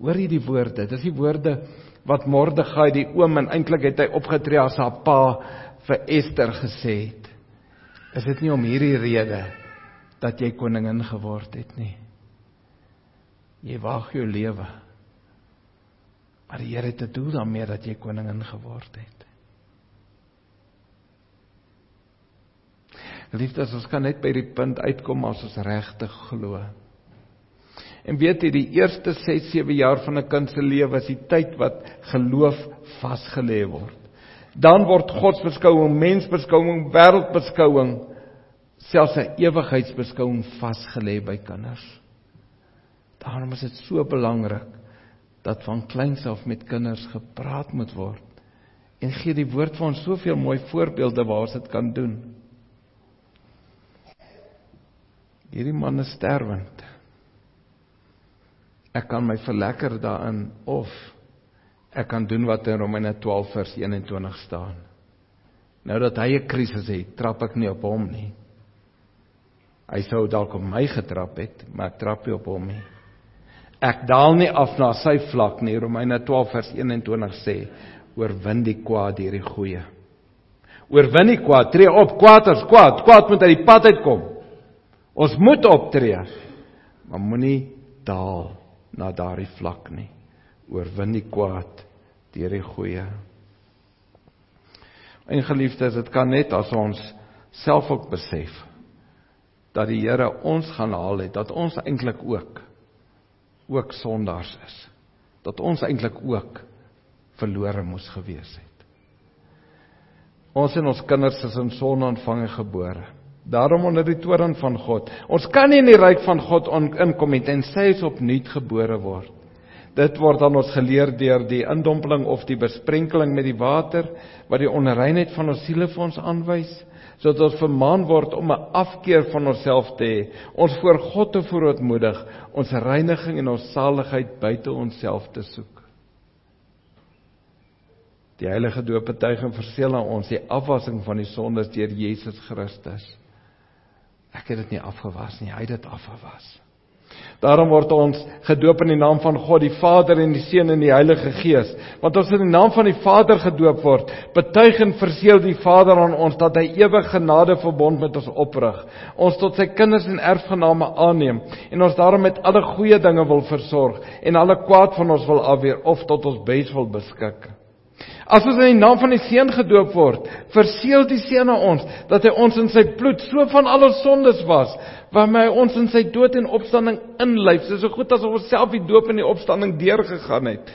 Hoor hierdie woorde, dis die woorde wat Mordegai die oom en eintlik het hy opgetree as haar pa vir Ester gesê het. Is dit nie om hierdie rede dat jy koningin geword het nie? Jy waag jou lewe. Maar die Here het 'n doel daarmee dat jy koningin geword het. Liefdes, ons kan net by die punt uitkom as ons regtig glo. En weet jy, die eerste 6, 7 jaar van 'n kind se lewe is die tyd wat geloof vasgelê word. Dan word godsbeskouing, mensbeskouing, wêreldbeskouing, selfs 'n ewigheidsbeskouing vasgelê by kinders. Daarom is dit so belangrik dat van kleins af met kinders gepraat moet word. En gee die woord vir ons soveel mooi voorbeelde waar ons dit kan doen. Hierdie man is sterwend. Ek kan my verlekker daarin of ek kan doen wat in Romeine 12 vers 21 staan. Nou dat hy 'n krisis het, trap ek nie op hom nie. Hy sou dalk op my getrap het, maar ek trap nie op hom nie. Ek daal nie af na sy vlak nie. Romeine 12 vers 21 sê: "Oorwin die kwaad deur die goeie." Oorwin die kwaad, tree op, kwaad is kwaad, kwaad moet uit die pad uitkom. Ons moet optree. Maar moenie daal na daardie vlak nie. Oorwin die kwaad deur die goeie. En geliefdes, dit kan net as ons self ook besef dat die Here ons gaan haal het, dat ons eintlik ook ook sondaars is. Dat ons eintlik ook verlore moes gewees het. Ons en ons kinders is in sonde ontvang en gebore. Daarom onder die toorn van God. Ons kan nie in die ryk van God inkom nie tensy ons opnuut gebore word. Dit word aan ons geleer deur die indompeling of die besprenkeling met die water wat die onreinheid van ons siele vir ons aanwys sodat ons vermaan word om 'n afkeer van onsself te hê, ons voor God te verootmoedig, ons reiniging en ons saligheid buite onsself te soek. Die heilige doopbetuiging verseël aan ons die afwassing van die sondes deur Jesus Christus. Ek het dit nie afgewas nie, hy het dit afgewas. Daarom word ons gedoop in die naam van God die Vader en die Seun en die Heilige Gees. Want ons in die naam van die Vader gedoop word, betuig en verseël die Vader aan ons dat hy ewige genade verbond met ons oprig. Ons tot sy kinders en erfgename aanneem en ons daarom met alle goeie dinge wil versorg en alle kwaad van ons wil afweer of tot ons bes wil beskik. As ons in die naam van die Seun gedoop word, verseël die Seun aan ons dat hy ons in sy bloed so van alle sondes was, waarmee hy ons in sy dood en opstanding inlyf. Dis so goed asof ons self die doop en die opstanding deurgegaan het.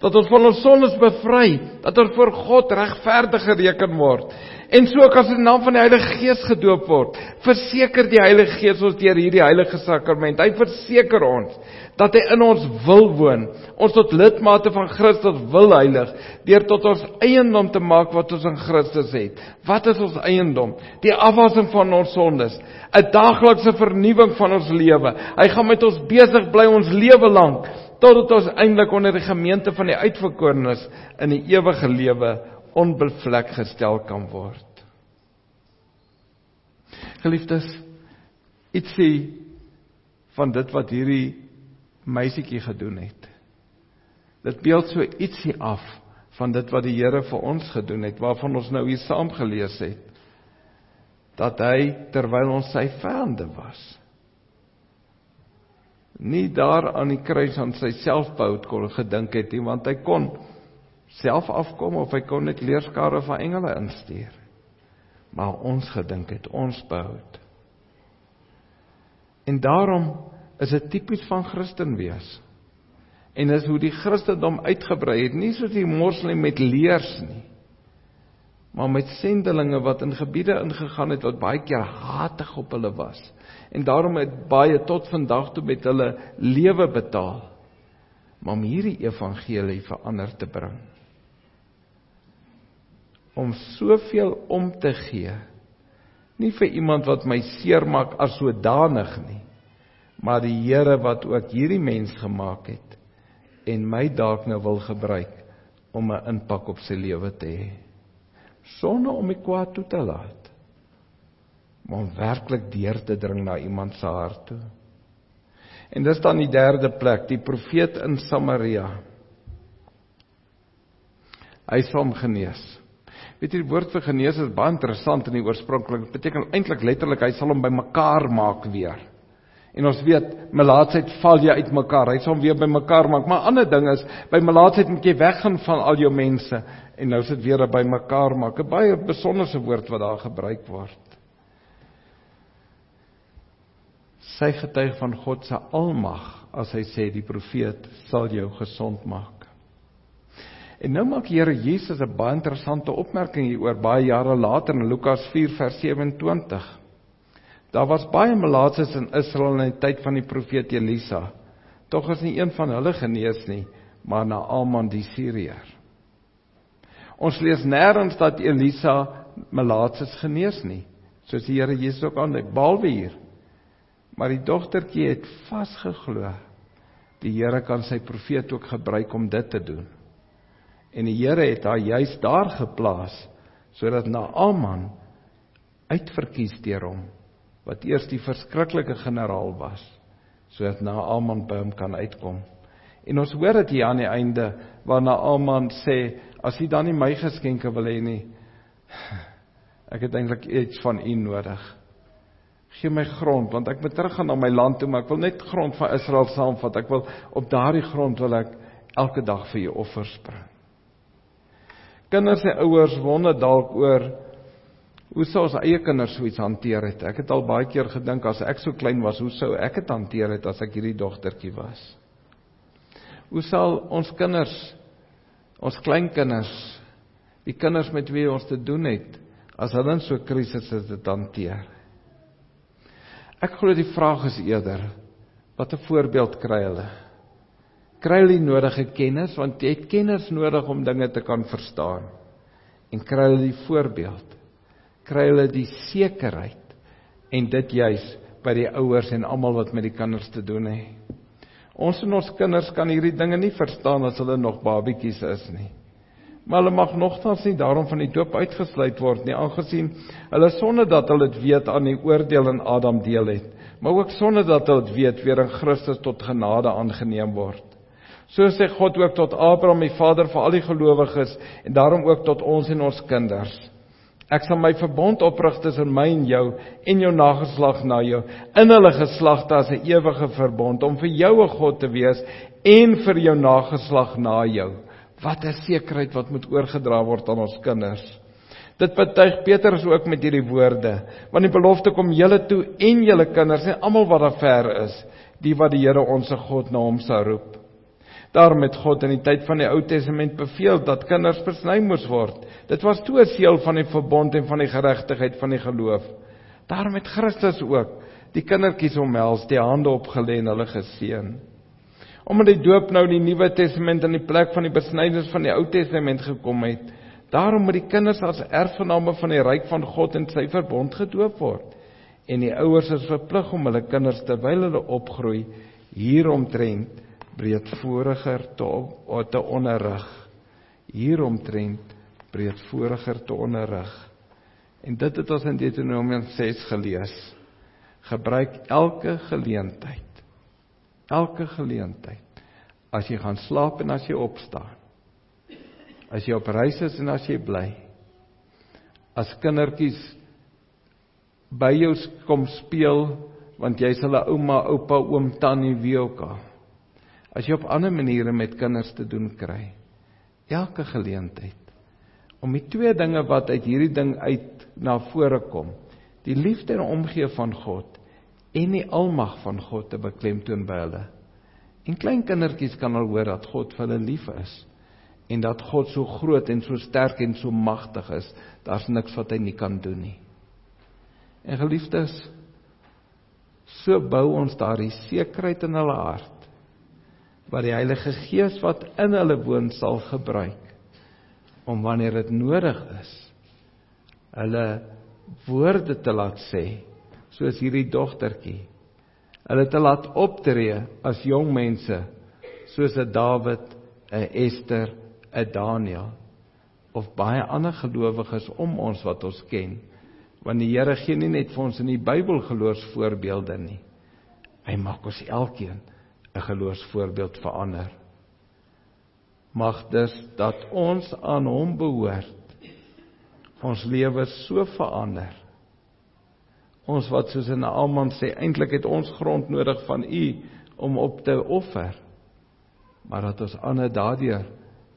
Dat ons van ons sondes bevry, dat ons voor God regverdig gereken word. En so ook as ons in die naam van die Heilige Gees gedoop word, verseker die Heilige Gees ons deur hierdie heilige sakrament. Hy verseker ons dat hy in ons wil woon, ons tot lidmate van Christus wil heilig, deur tot ons eiendom te maak wat ons in Christus het. Wat is ons eiendom? Die afwassing van ons sondes, 'n daaglikse vernuwing van ons lewe. Hy gaan met ons besig bly ons lewe lank totdat ons eintlik onder die gemeente van die uitverkorenes in die ewige lewe onbevlek gestel kan word. Geliefdes, ietsie van dit wat hierdie meisietjie gedoen het. Dit beeld so ietsie af van dit wat die Here vir ons gedoen het, waarvan ons nou hier saam gelees het. Dat hy terwyl ons sy vyande was, nie daar aan die kruis aan sy selfbehoud kon gedink het nie, want hy kon self afkom of hy kon net leerskare van engele instuur. Maar ons gedink het ons behoud. En daarom is dit tipies van Christen wees. En dis hoe die Christendom uitgebrei het, nie soos die moslim met leers nie. Maar met sendelinge wat in gebiede ingegaan het wat baie keer hatig op hulle was. En daarom het baie tot vandag toe met hulle lewe betaal. Maar om hierdie evangelie verander te bring. Om soveel om te gee. Nie vir iemand wat my seermaak as sodanig nie maar die Here wat ook hierdie mens gemaak het en my dalk nou wil gebruik om 'n impak op sy lewe te hê. Sonder om my kwaad toe te laat. Maar om werklik deur te dring na iemand se hart toe. En dis dan die derde plek die profeet in Samaria. Hy sê hom genees. Weet jy die woord vir genees is baie interessant in die oorspronklik beteken eintlik letterlik hy sal hom bymekaar maak weer En ons weet melaatsheid val jy uitmekaar. Hy sal hom weer bymekaar maak. Maar ander ding is by melaatsheid moet jy weggaan van al jou mense en nou sit weer bymekaar maak. 'n Baie besonderse woord wat daar gebruik word. Sy getuig van God se almag as hy sê die profeet sal jou gesond maak. En nou maak Here Jesus 'n baie interessante opmerking hieroor baie jare later in Lukas 4 vers 27. Daar was baie malaatses in Israel in die tyd van die profeet Elisa. Tog is nie een van hulle genees nie, maar Naaman die Siriër. Ons lees nêrens dat Elisa malaatses genees nie, soos die Here Jesus ook aan behalwe hier. Maar die dogtertjie het vasgeglo. Die Here kan sy profeet ook gebruik om dit te doen. En die Here het haar juis daar geplaas sodat Naaman uitverkies deur hom wat eers die verskriklike generaal was sodat Naaman by hom kan uitkom. En ons hoor dit hier aan die einde waar Naaman sê as jy dan nie my geskenke wil hê nie ek het eintlik iets van u nodig. Gee my grond want ek moet teruggaan na my land toe maar ek wil net grond van Israel saamvat. Ek wil op daardie grond wil ek elke dag vir u offers bring. Kinders en ouers wonder dalk oor hoe sou ons eie kinders so iets hanteer het. Ek het al baie keer gedink as ek so klein was, hoe sou ek dit hanteer het as ek hierdie dogtertjie was? Hoe sal ons kinders, ons kleinkinders, die kinders met wie ons te doen het, as hulle in so 'n krisis is dit hanteer? Ek glo die vraag is eerder wat 'n voorbeeld kry hulle? kry hulle die nodige kennis want jy het kennis nodig om dinge te kan verstaan. En kry hulle die voorbeeld. Kry hulle die sekerheid en dit juis by die ouers en almal wat met die kinders te doen het. Ons en ons kinders kan hierdie dinge nie verstaan as hulle nog babietjies is nie. Maar hulle mag nogtans nie daarom van die doop uitgesluit word nie aangesien hulle sonder dat hulle dit weet aan die oordeel in Adam deel het, maar ook sonder dat hulle dit weet weer in Christus tot genade aangeneem word. So sê God ook tot Abraham, die vader van al die gelowiges en daarom ook tot ons en ons kinders. Ek sal my verbond oprig tussen my en jou en jou nageslag na jou in hulle geslagte as 'n ewige verbond om vir jou 'n God te wees en vir jou nageslag na jou. Wat 'n sekerheid wat moet oorgedra word aan ons kinders. Dit betuig Petrus ook met hierdie woorde, want die belofte kom julle toe en julle kinders en almal wat daar ver is, die wat die Here ons se God na hom sou roep. Daarom het God in die tyd van die Ou Testament beveel dat kinders versny moes word. Dit was toe 'n seël van die verbond en van die geregtigheid van die geloof. Daarom het Christus ook die kindertjies omhels, die hande opgelê en hulle geseën. Omdat die doop nou in die Nuwe Testament in die plek van die besnydenis van die Ou Testament gekom het, daarom moet die kinders as erfgename van die ryk van God en sy verbond gedoop word. En die ouers is verplig om hulle kinders terwyl hulle opgroei hieromtrent breedvoeriger te te onderrig. Hieromtrent breedvoeriger te onderrig. En dit het ons in Deuteronomium 6 gelees. Gebruik elke geleentheid elke geleentheid. As jy gaan slaap en as jy opstaan as jy op reis is en as jy bly as kindertjies by jou kom speel want jy's hulle ouma oupa oom tannie wie ook al as jy op ander maniere met kinders te doen kry. Elke geleentheid om die twee dinge wat uit hierdie ding uit na vore kom, die liefde en omgee van God en die almag van God te beklemtoon by hulle. En klein kindertjies kan al hoor dat God vir hulle lief is en dat God so groot en so sterk en so magtig is, daar's niks wat hy nie kan doen nie. En geliefdes, so bou ons daardie sekerheid in hulle hart wat die Heilige Gees wat in hulle woon sal gebruik om wanneer dit nodig is hulle woorde te laat sê soos hierdie dogtertjie. Hulle te laat optree as jong mense soos 'n Dawid, 'n Ester, 'n Daniël of baie ander gelowiges om ons wat ons ken want die Here gee nie net vir ons in die Bybel geloofsvoorbeelde nie. Hy maak ons elkeen 'n geloofsvoorbeeld vir ander. Mag dus dat ons aan hom behoort. Ons lewe so verander. Ons wat soos in Alman sê eintlik het ons grond nodig van u om op te offer. Maar dat ons ander daardeur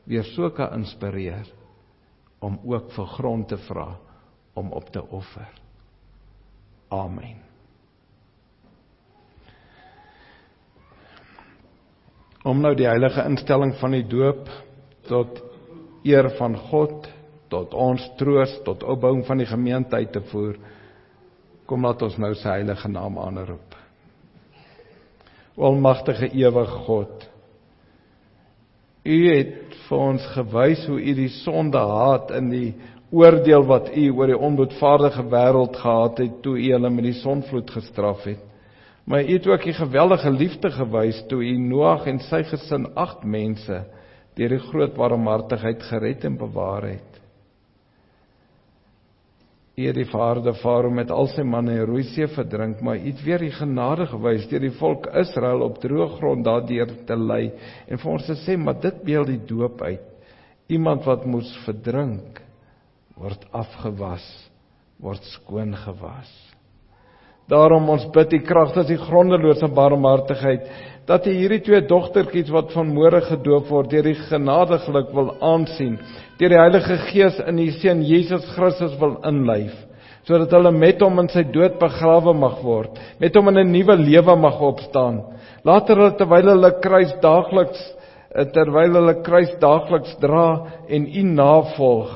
weer so kan inspireer om ook vir grond te vra om op te offer. Amen. Om nou die heilige instelling van die doop tot eer van God, tot ons troos, tot opbouing van die gemeente uit te voer. Kom laat ons nou sy heilige naam aanroep. Almagtige ewige God, U het vir ons gewys hoe U die sonde haat in die oordeel wat U oor die onboedvaardige wêreld gehad het toe U hulle met die sonvloed gestraf het. Maar U het ook die geweldige liefde gewys toe U Noag en sy gesin 8 mense deur die groot barmhartigheid gered en bewaar het. U het die vaarde Farao met al sy manne in Rooi See verdrink, maar U het weer die genade gewys deur die volk Israel op droë grond daardeur te lei en vir ons te sê, maar dit beeld die doop uit. Iemand wat moes verdrink word afgewas, word skoon gewas. Daarom ons bid die kragtes die grondelose barmhartigheid dat hy hierdie twee dogtertjies wat van môre gedoop word deur die genadiglik wil aansien, deur die Heilige Gees in die seun Jesus Christus wil inlyf, sodat hulle met hom in sy dood begrawe mag word, met hom in 'n nuwe lewe mag opstaan. Later hulle terwyl hulle kruis daagliks terwyl hulle kruis daagliks dra en u navolg,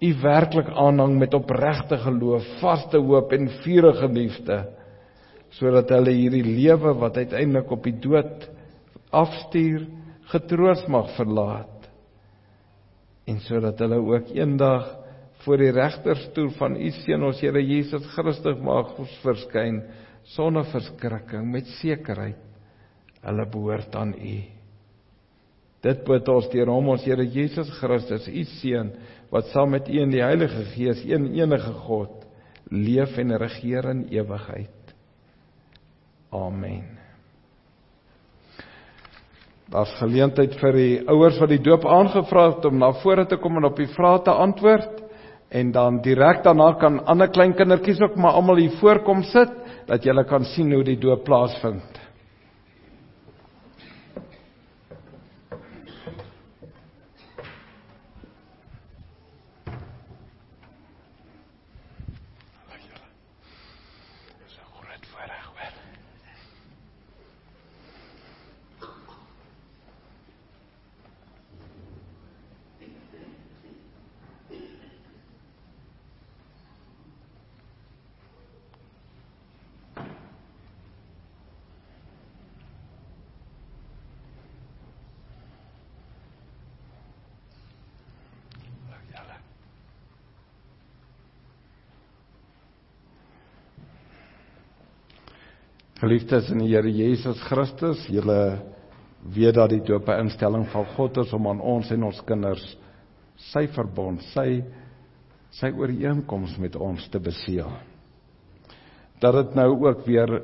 u werklik aanhang met opregte geloof, vaste hoop en vurige liefde sodat hulle hierdie lewe wat uiteindelik op die dood afstuur getroos mag verlaat. En sodat hulle ook eendag voor die regterstoel van u seun ons Here Jesus Christus mag verskyn sonder verskrikking met sekerheid. Hulle behoort aan u. Dit bid ons deur hom ons Here Jesus Christus u seun wat saam met u in die Heilige Gees een enige God leef en regeer in ewigheid Amen. Daar's geleentheid vir die ouers wat die doop aangevra het om na vore te kom en op die vrae te antwoord en dan direk daarna kan ander klein kindertjies ook maar almal hier voorkom sit dat julle kan sien hoe die doop plaasvind. Geliefdes in die Here Jesus Christus, julle weet dat die doop 'n instelling van God is om aan ons en ons kinders sy verbond, sy sy ooreenkoms met ons te beseël. Dat dit nou ook weer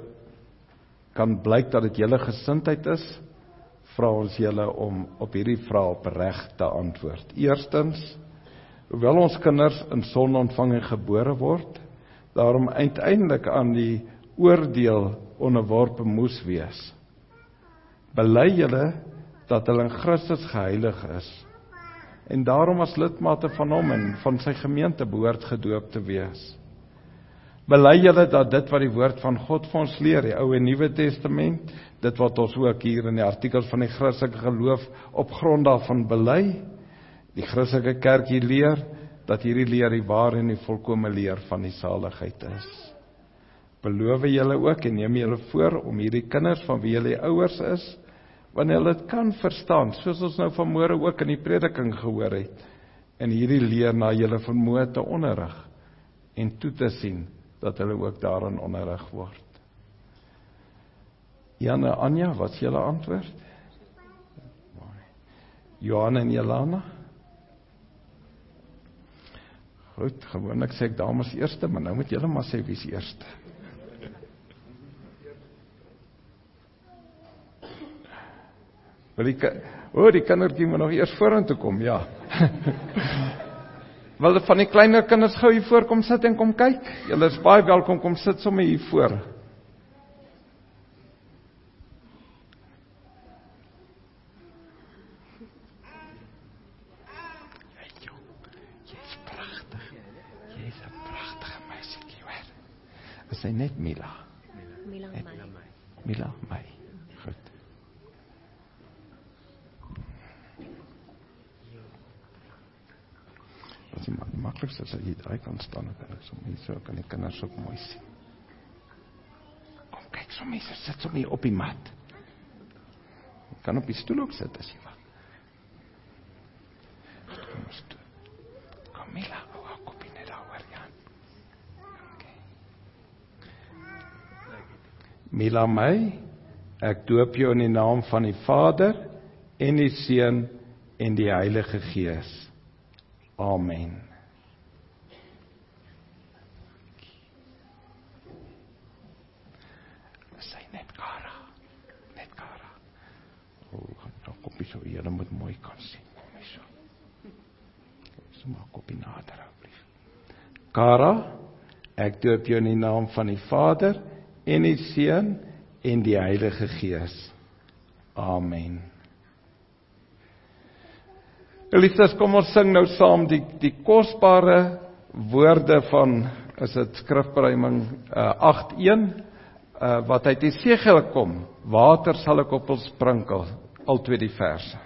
kan blyk dat dit julle gesindheid is, vra ons julle om op hierdie vrae opreg te antwoord. Eerstens, hoewel ons kinders in sonontvanging gebore word, daarom uiteindelik aan die oordeel onderworpe moes wees. Bely julle dat hulle in Christus geheilig is en daarom as lidmate van hom en van sy gemeente behoort gedoop te wees. Bely julle dat dit wat die woord van God vir ons leer, die Ou en Nuwe Testament, dit wat ons ook hier in die artikels van die Christelike geloof op grond daarvan bely, die Christelike kerk hier leer dat hierdie leer die ware en die volkomme leer van die saligheid is beloof julle ook en neem julle voor om hierdie kinders van wie julle ouers is wanneer hulle dit kan verstaan soos ons nou vanmôre ook in die prediking gehoor het en hierdie leer na julle vermoë te onderrig en toe te sien dat hulle ook daarin onderrig word. Janne Anja, wat is julle antwoord? Johan en Jelana? Goed, gewoonlik sê ek dames eerste, maar nou moet julle maar sê wie's eerste. Wil die O, oh, die kindertjie moet nog eers vorentoe kom, ja. Wil van die kleiner kinders gou hier voor kom sit en kom kyk? Julle is baie welkom kom sit sommer hier voor. Sy net Mila. Mila my. Mila my. Dis die maklikste as jy daai kan staan en ek so hier so kan die kinders ook mooi sien. Kom kyk so mense sit so hier op die mat. Jy kan op die stoel ook sit as jy wil. Kom ons toe. Kom Mila, ou kopie net daar Jan. Okay. Mila my, ek doop jou in die naam van die Vader en die Seun en die Heilige Gees. Amen. Sy net Kara. Net Kara. O, nou kom jy so hier, moet mooi kan sien. Kom jy so. So maak kopie nader asseblief. Kara, ek doop jou in die naam van die Vader en die Seun en die Heilige Gees. Amen. Geliefdes, kom ons sing nou saam die die kosbare woorde van is dit skrifbereiming uh, 8:1 uh, wat uit Jesegiel kom. Water sal ek op ons sprinkel. Al twee die verse.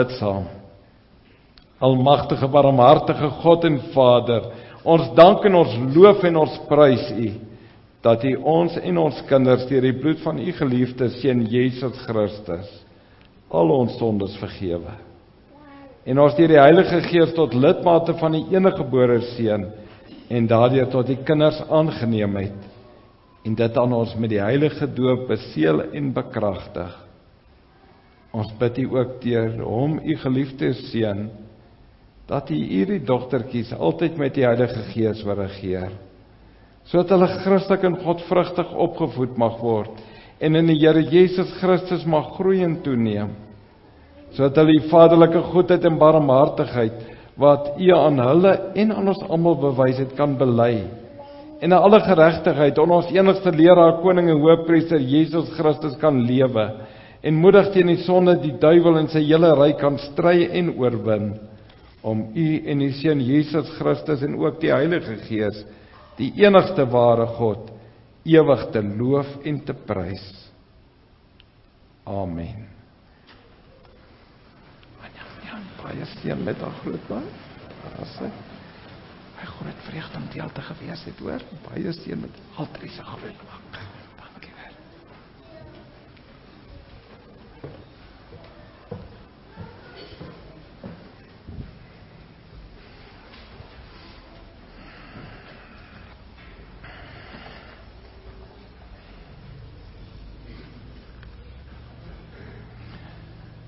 Bid saam. Almagtige, barmhartige God en Vader, ons dank en ons loof en ons prys U dat U ons en ons kinders deur die bloed van U geliefde seun Jesus Christus al ons sondes vergewe. En ons deur die Heilige Gees tot lidmate van die eniggebore seun en daardeur tot die kinders aangeneem het en dit aan ons met die heilige doop beseël en bekragtig. Ons bid U ook deur hom U geliefde seun dat U hierdie dogtertjies altyd met die Heilige Gees wil regeer. Sodat hulle Christelik en Godvrugtig opgevoed mag word en in die Here Jesus Christus mag groei en toeneem. Sodat hulle die vaderlike goedheid en barmhartigheid wat U aan hulle en aan ons almal bewys het kan bely. En in alle geregtigheid onder ons enigste leraar koning en hoëpriester Jesus Christus kan lewe en moedig teen die sonde die duiwel en sy hele ryk kan stry en oorwin om u en die seun Jesus Christus en ook die Heilige Gees die enigste ware God ewig te loof en te prys. Amen. Ja, ja, baie seën met haar groot baie. Asse. Hy groot vreugde om deel te gewees het, hoor. Baie seën met altyd se groot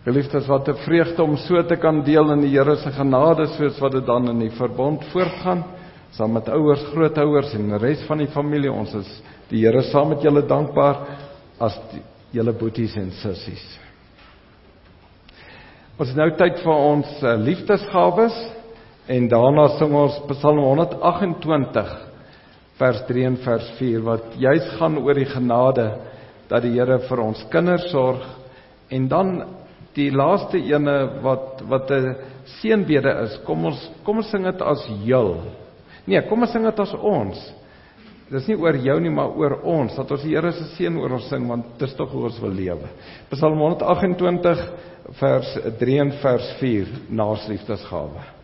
Geliefdes, wat 'n vreugde om so te kan deel in die Here se genade soos wat dit dan in die verbond voortgaan saam met ouers, grootouers en die res van die familie. Ons is die Here saam met julle dankbaar as die, julle boeties en sissies. Ons is nou tyd vir ons uh, liefdesgawes en daarna sing ons Psalm 128 vers 3 en vers 4 wat juis gaan oor die genade dat die Here vir ons kinders sorg en dan die laaste ene wat wat 'n seënbede is. Kom ons kom ons sing dit as heel. Nee, kom ons sing dit as ons. Dis nie oor jou nie, maar oor ons dat ons die Here se seën oor ons sing want dis tog hoe ons wil lewe. Psalm 128 vers 3 en vers 4 naasliefdesgawe.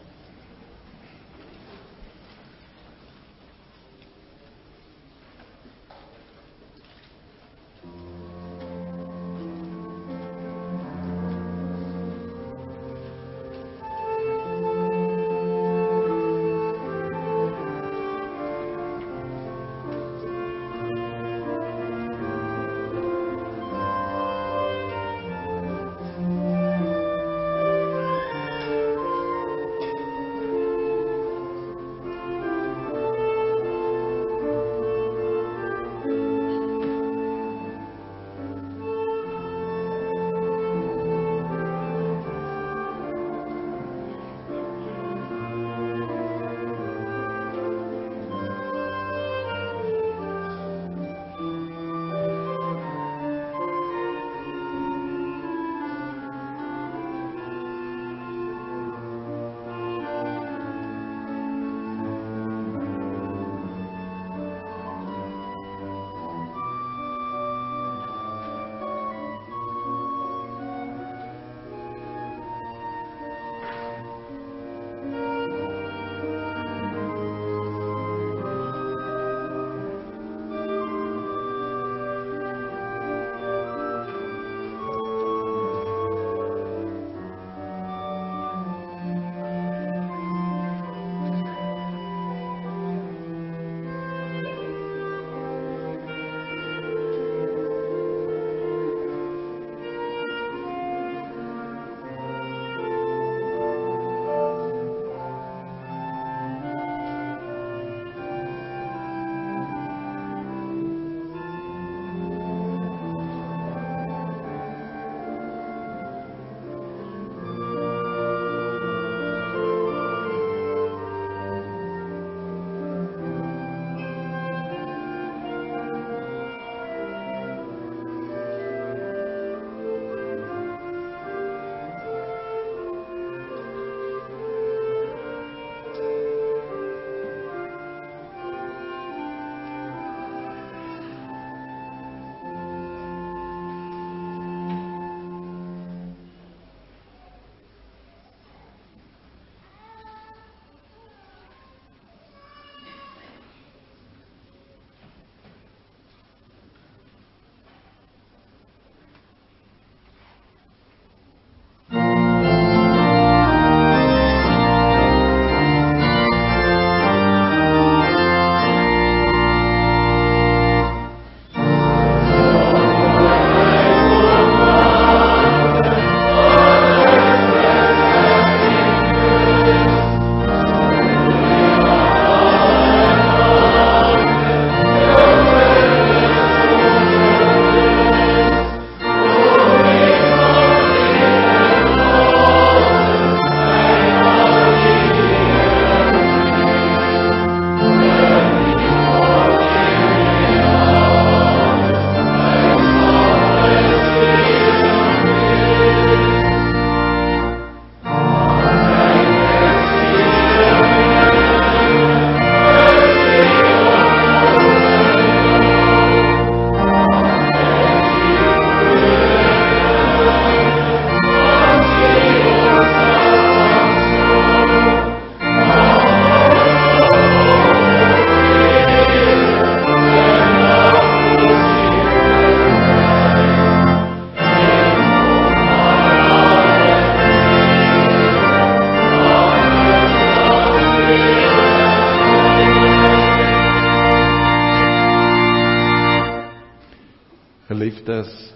Geliefdes,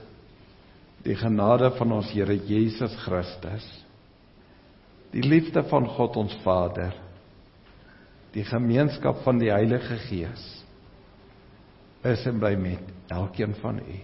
die genade van ons Here Jesus Christus, die liefde van God ons Vader, die gemeenskap van die Heilige Gees is en bly met elkeen van u.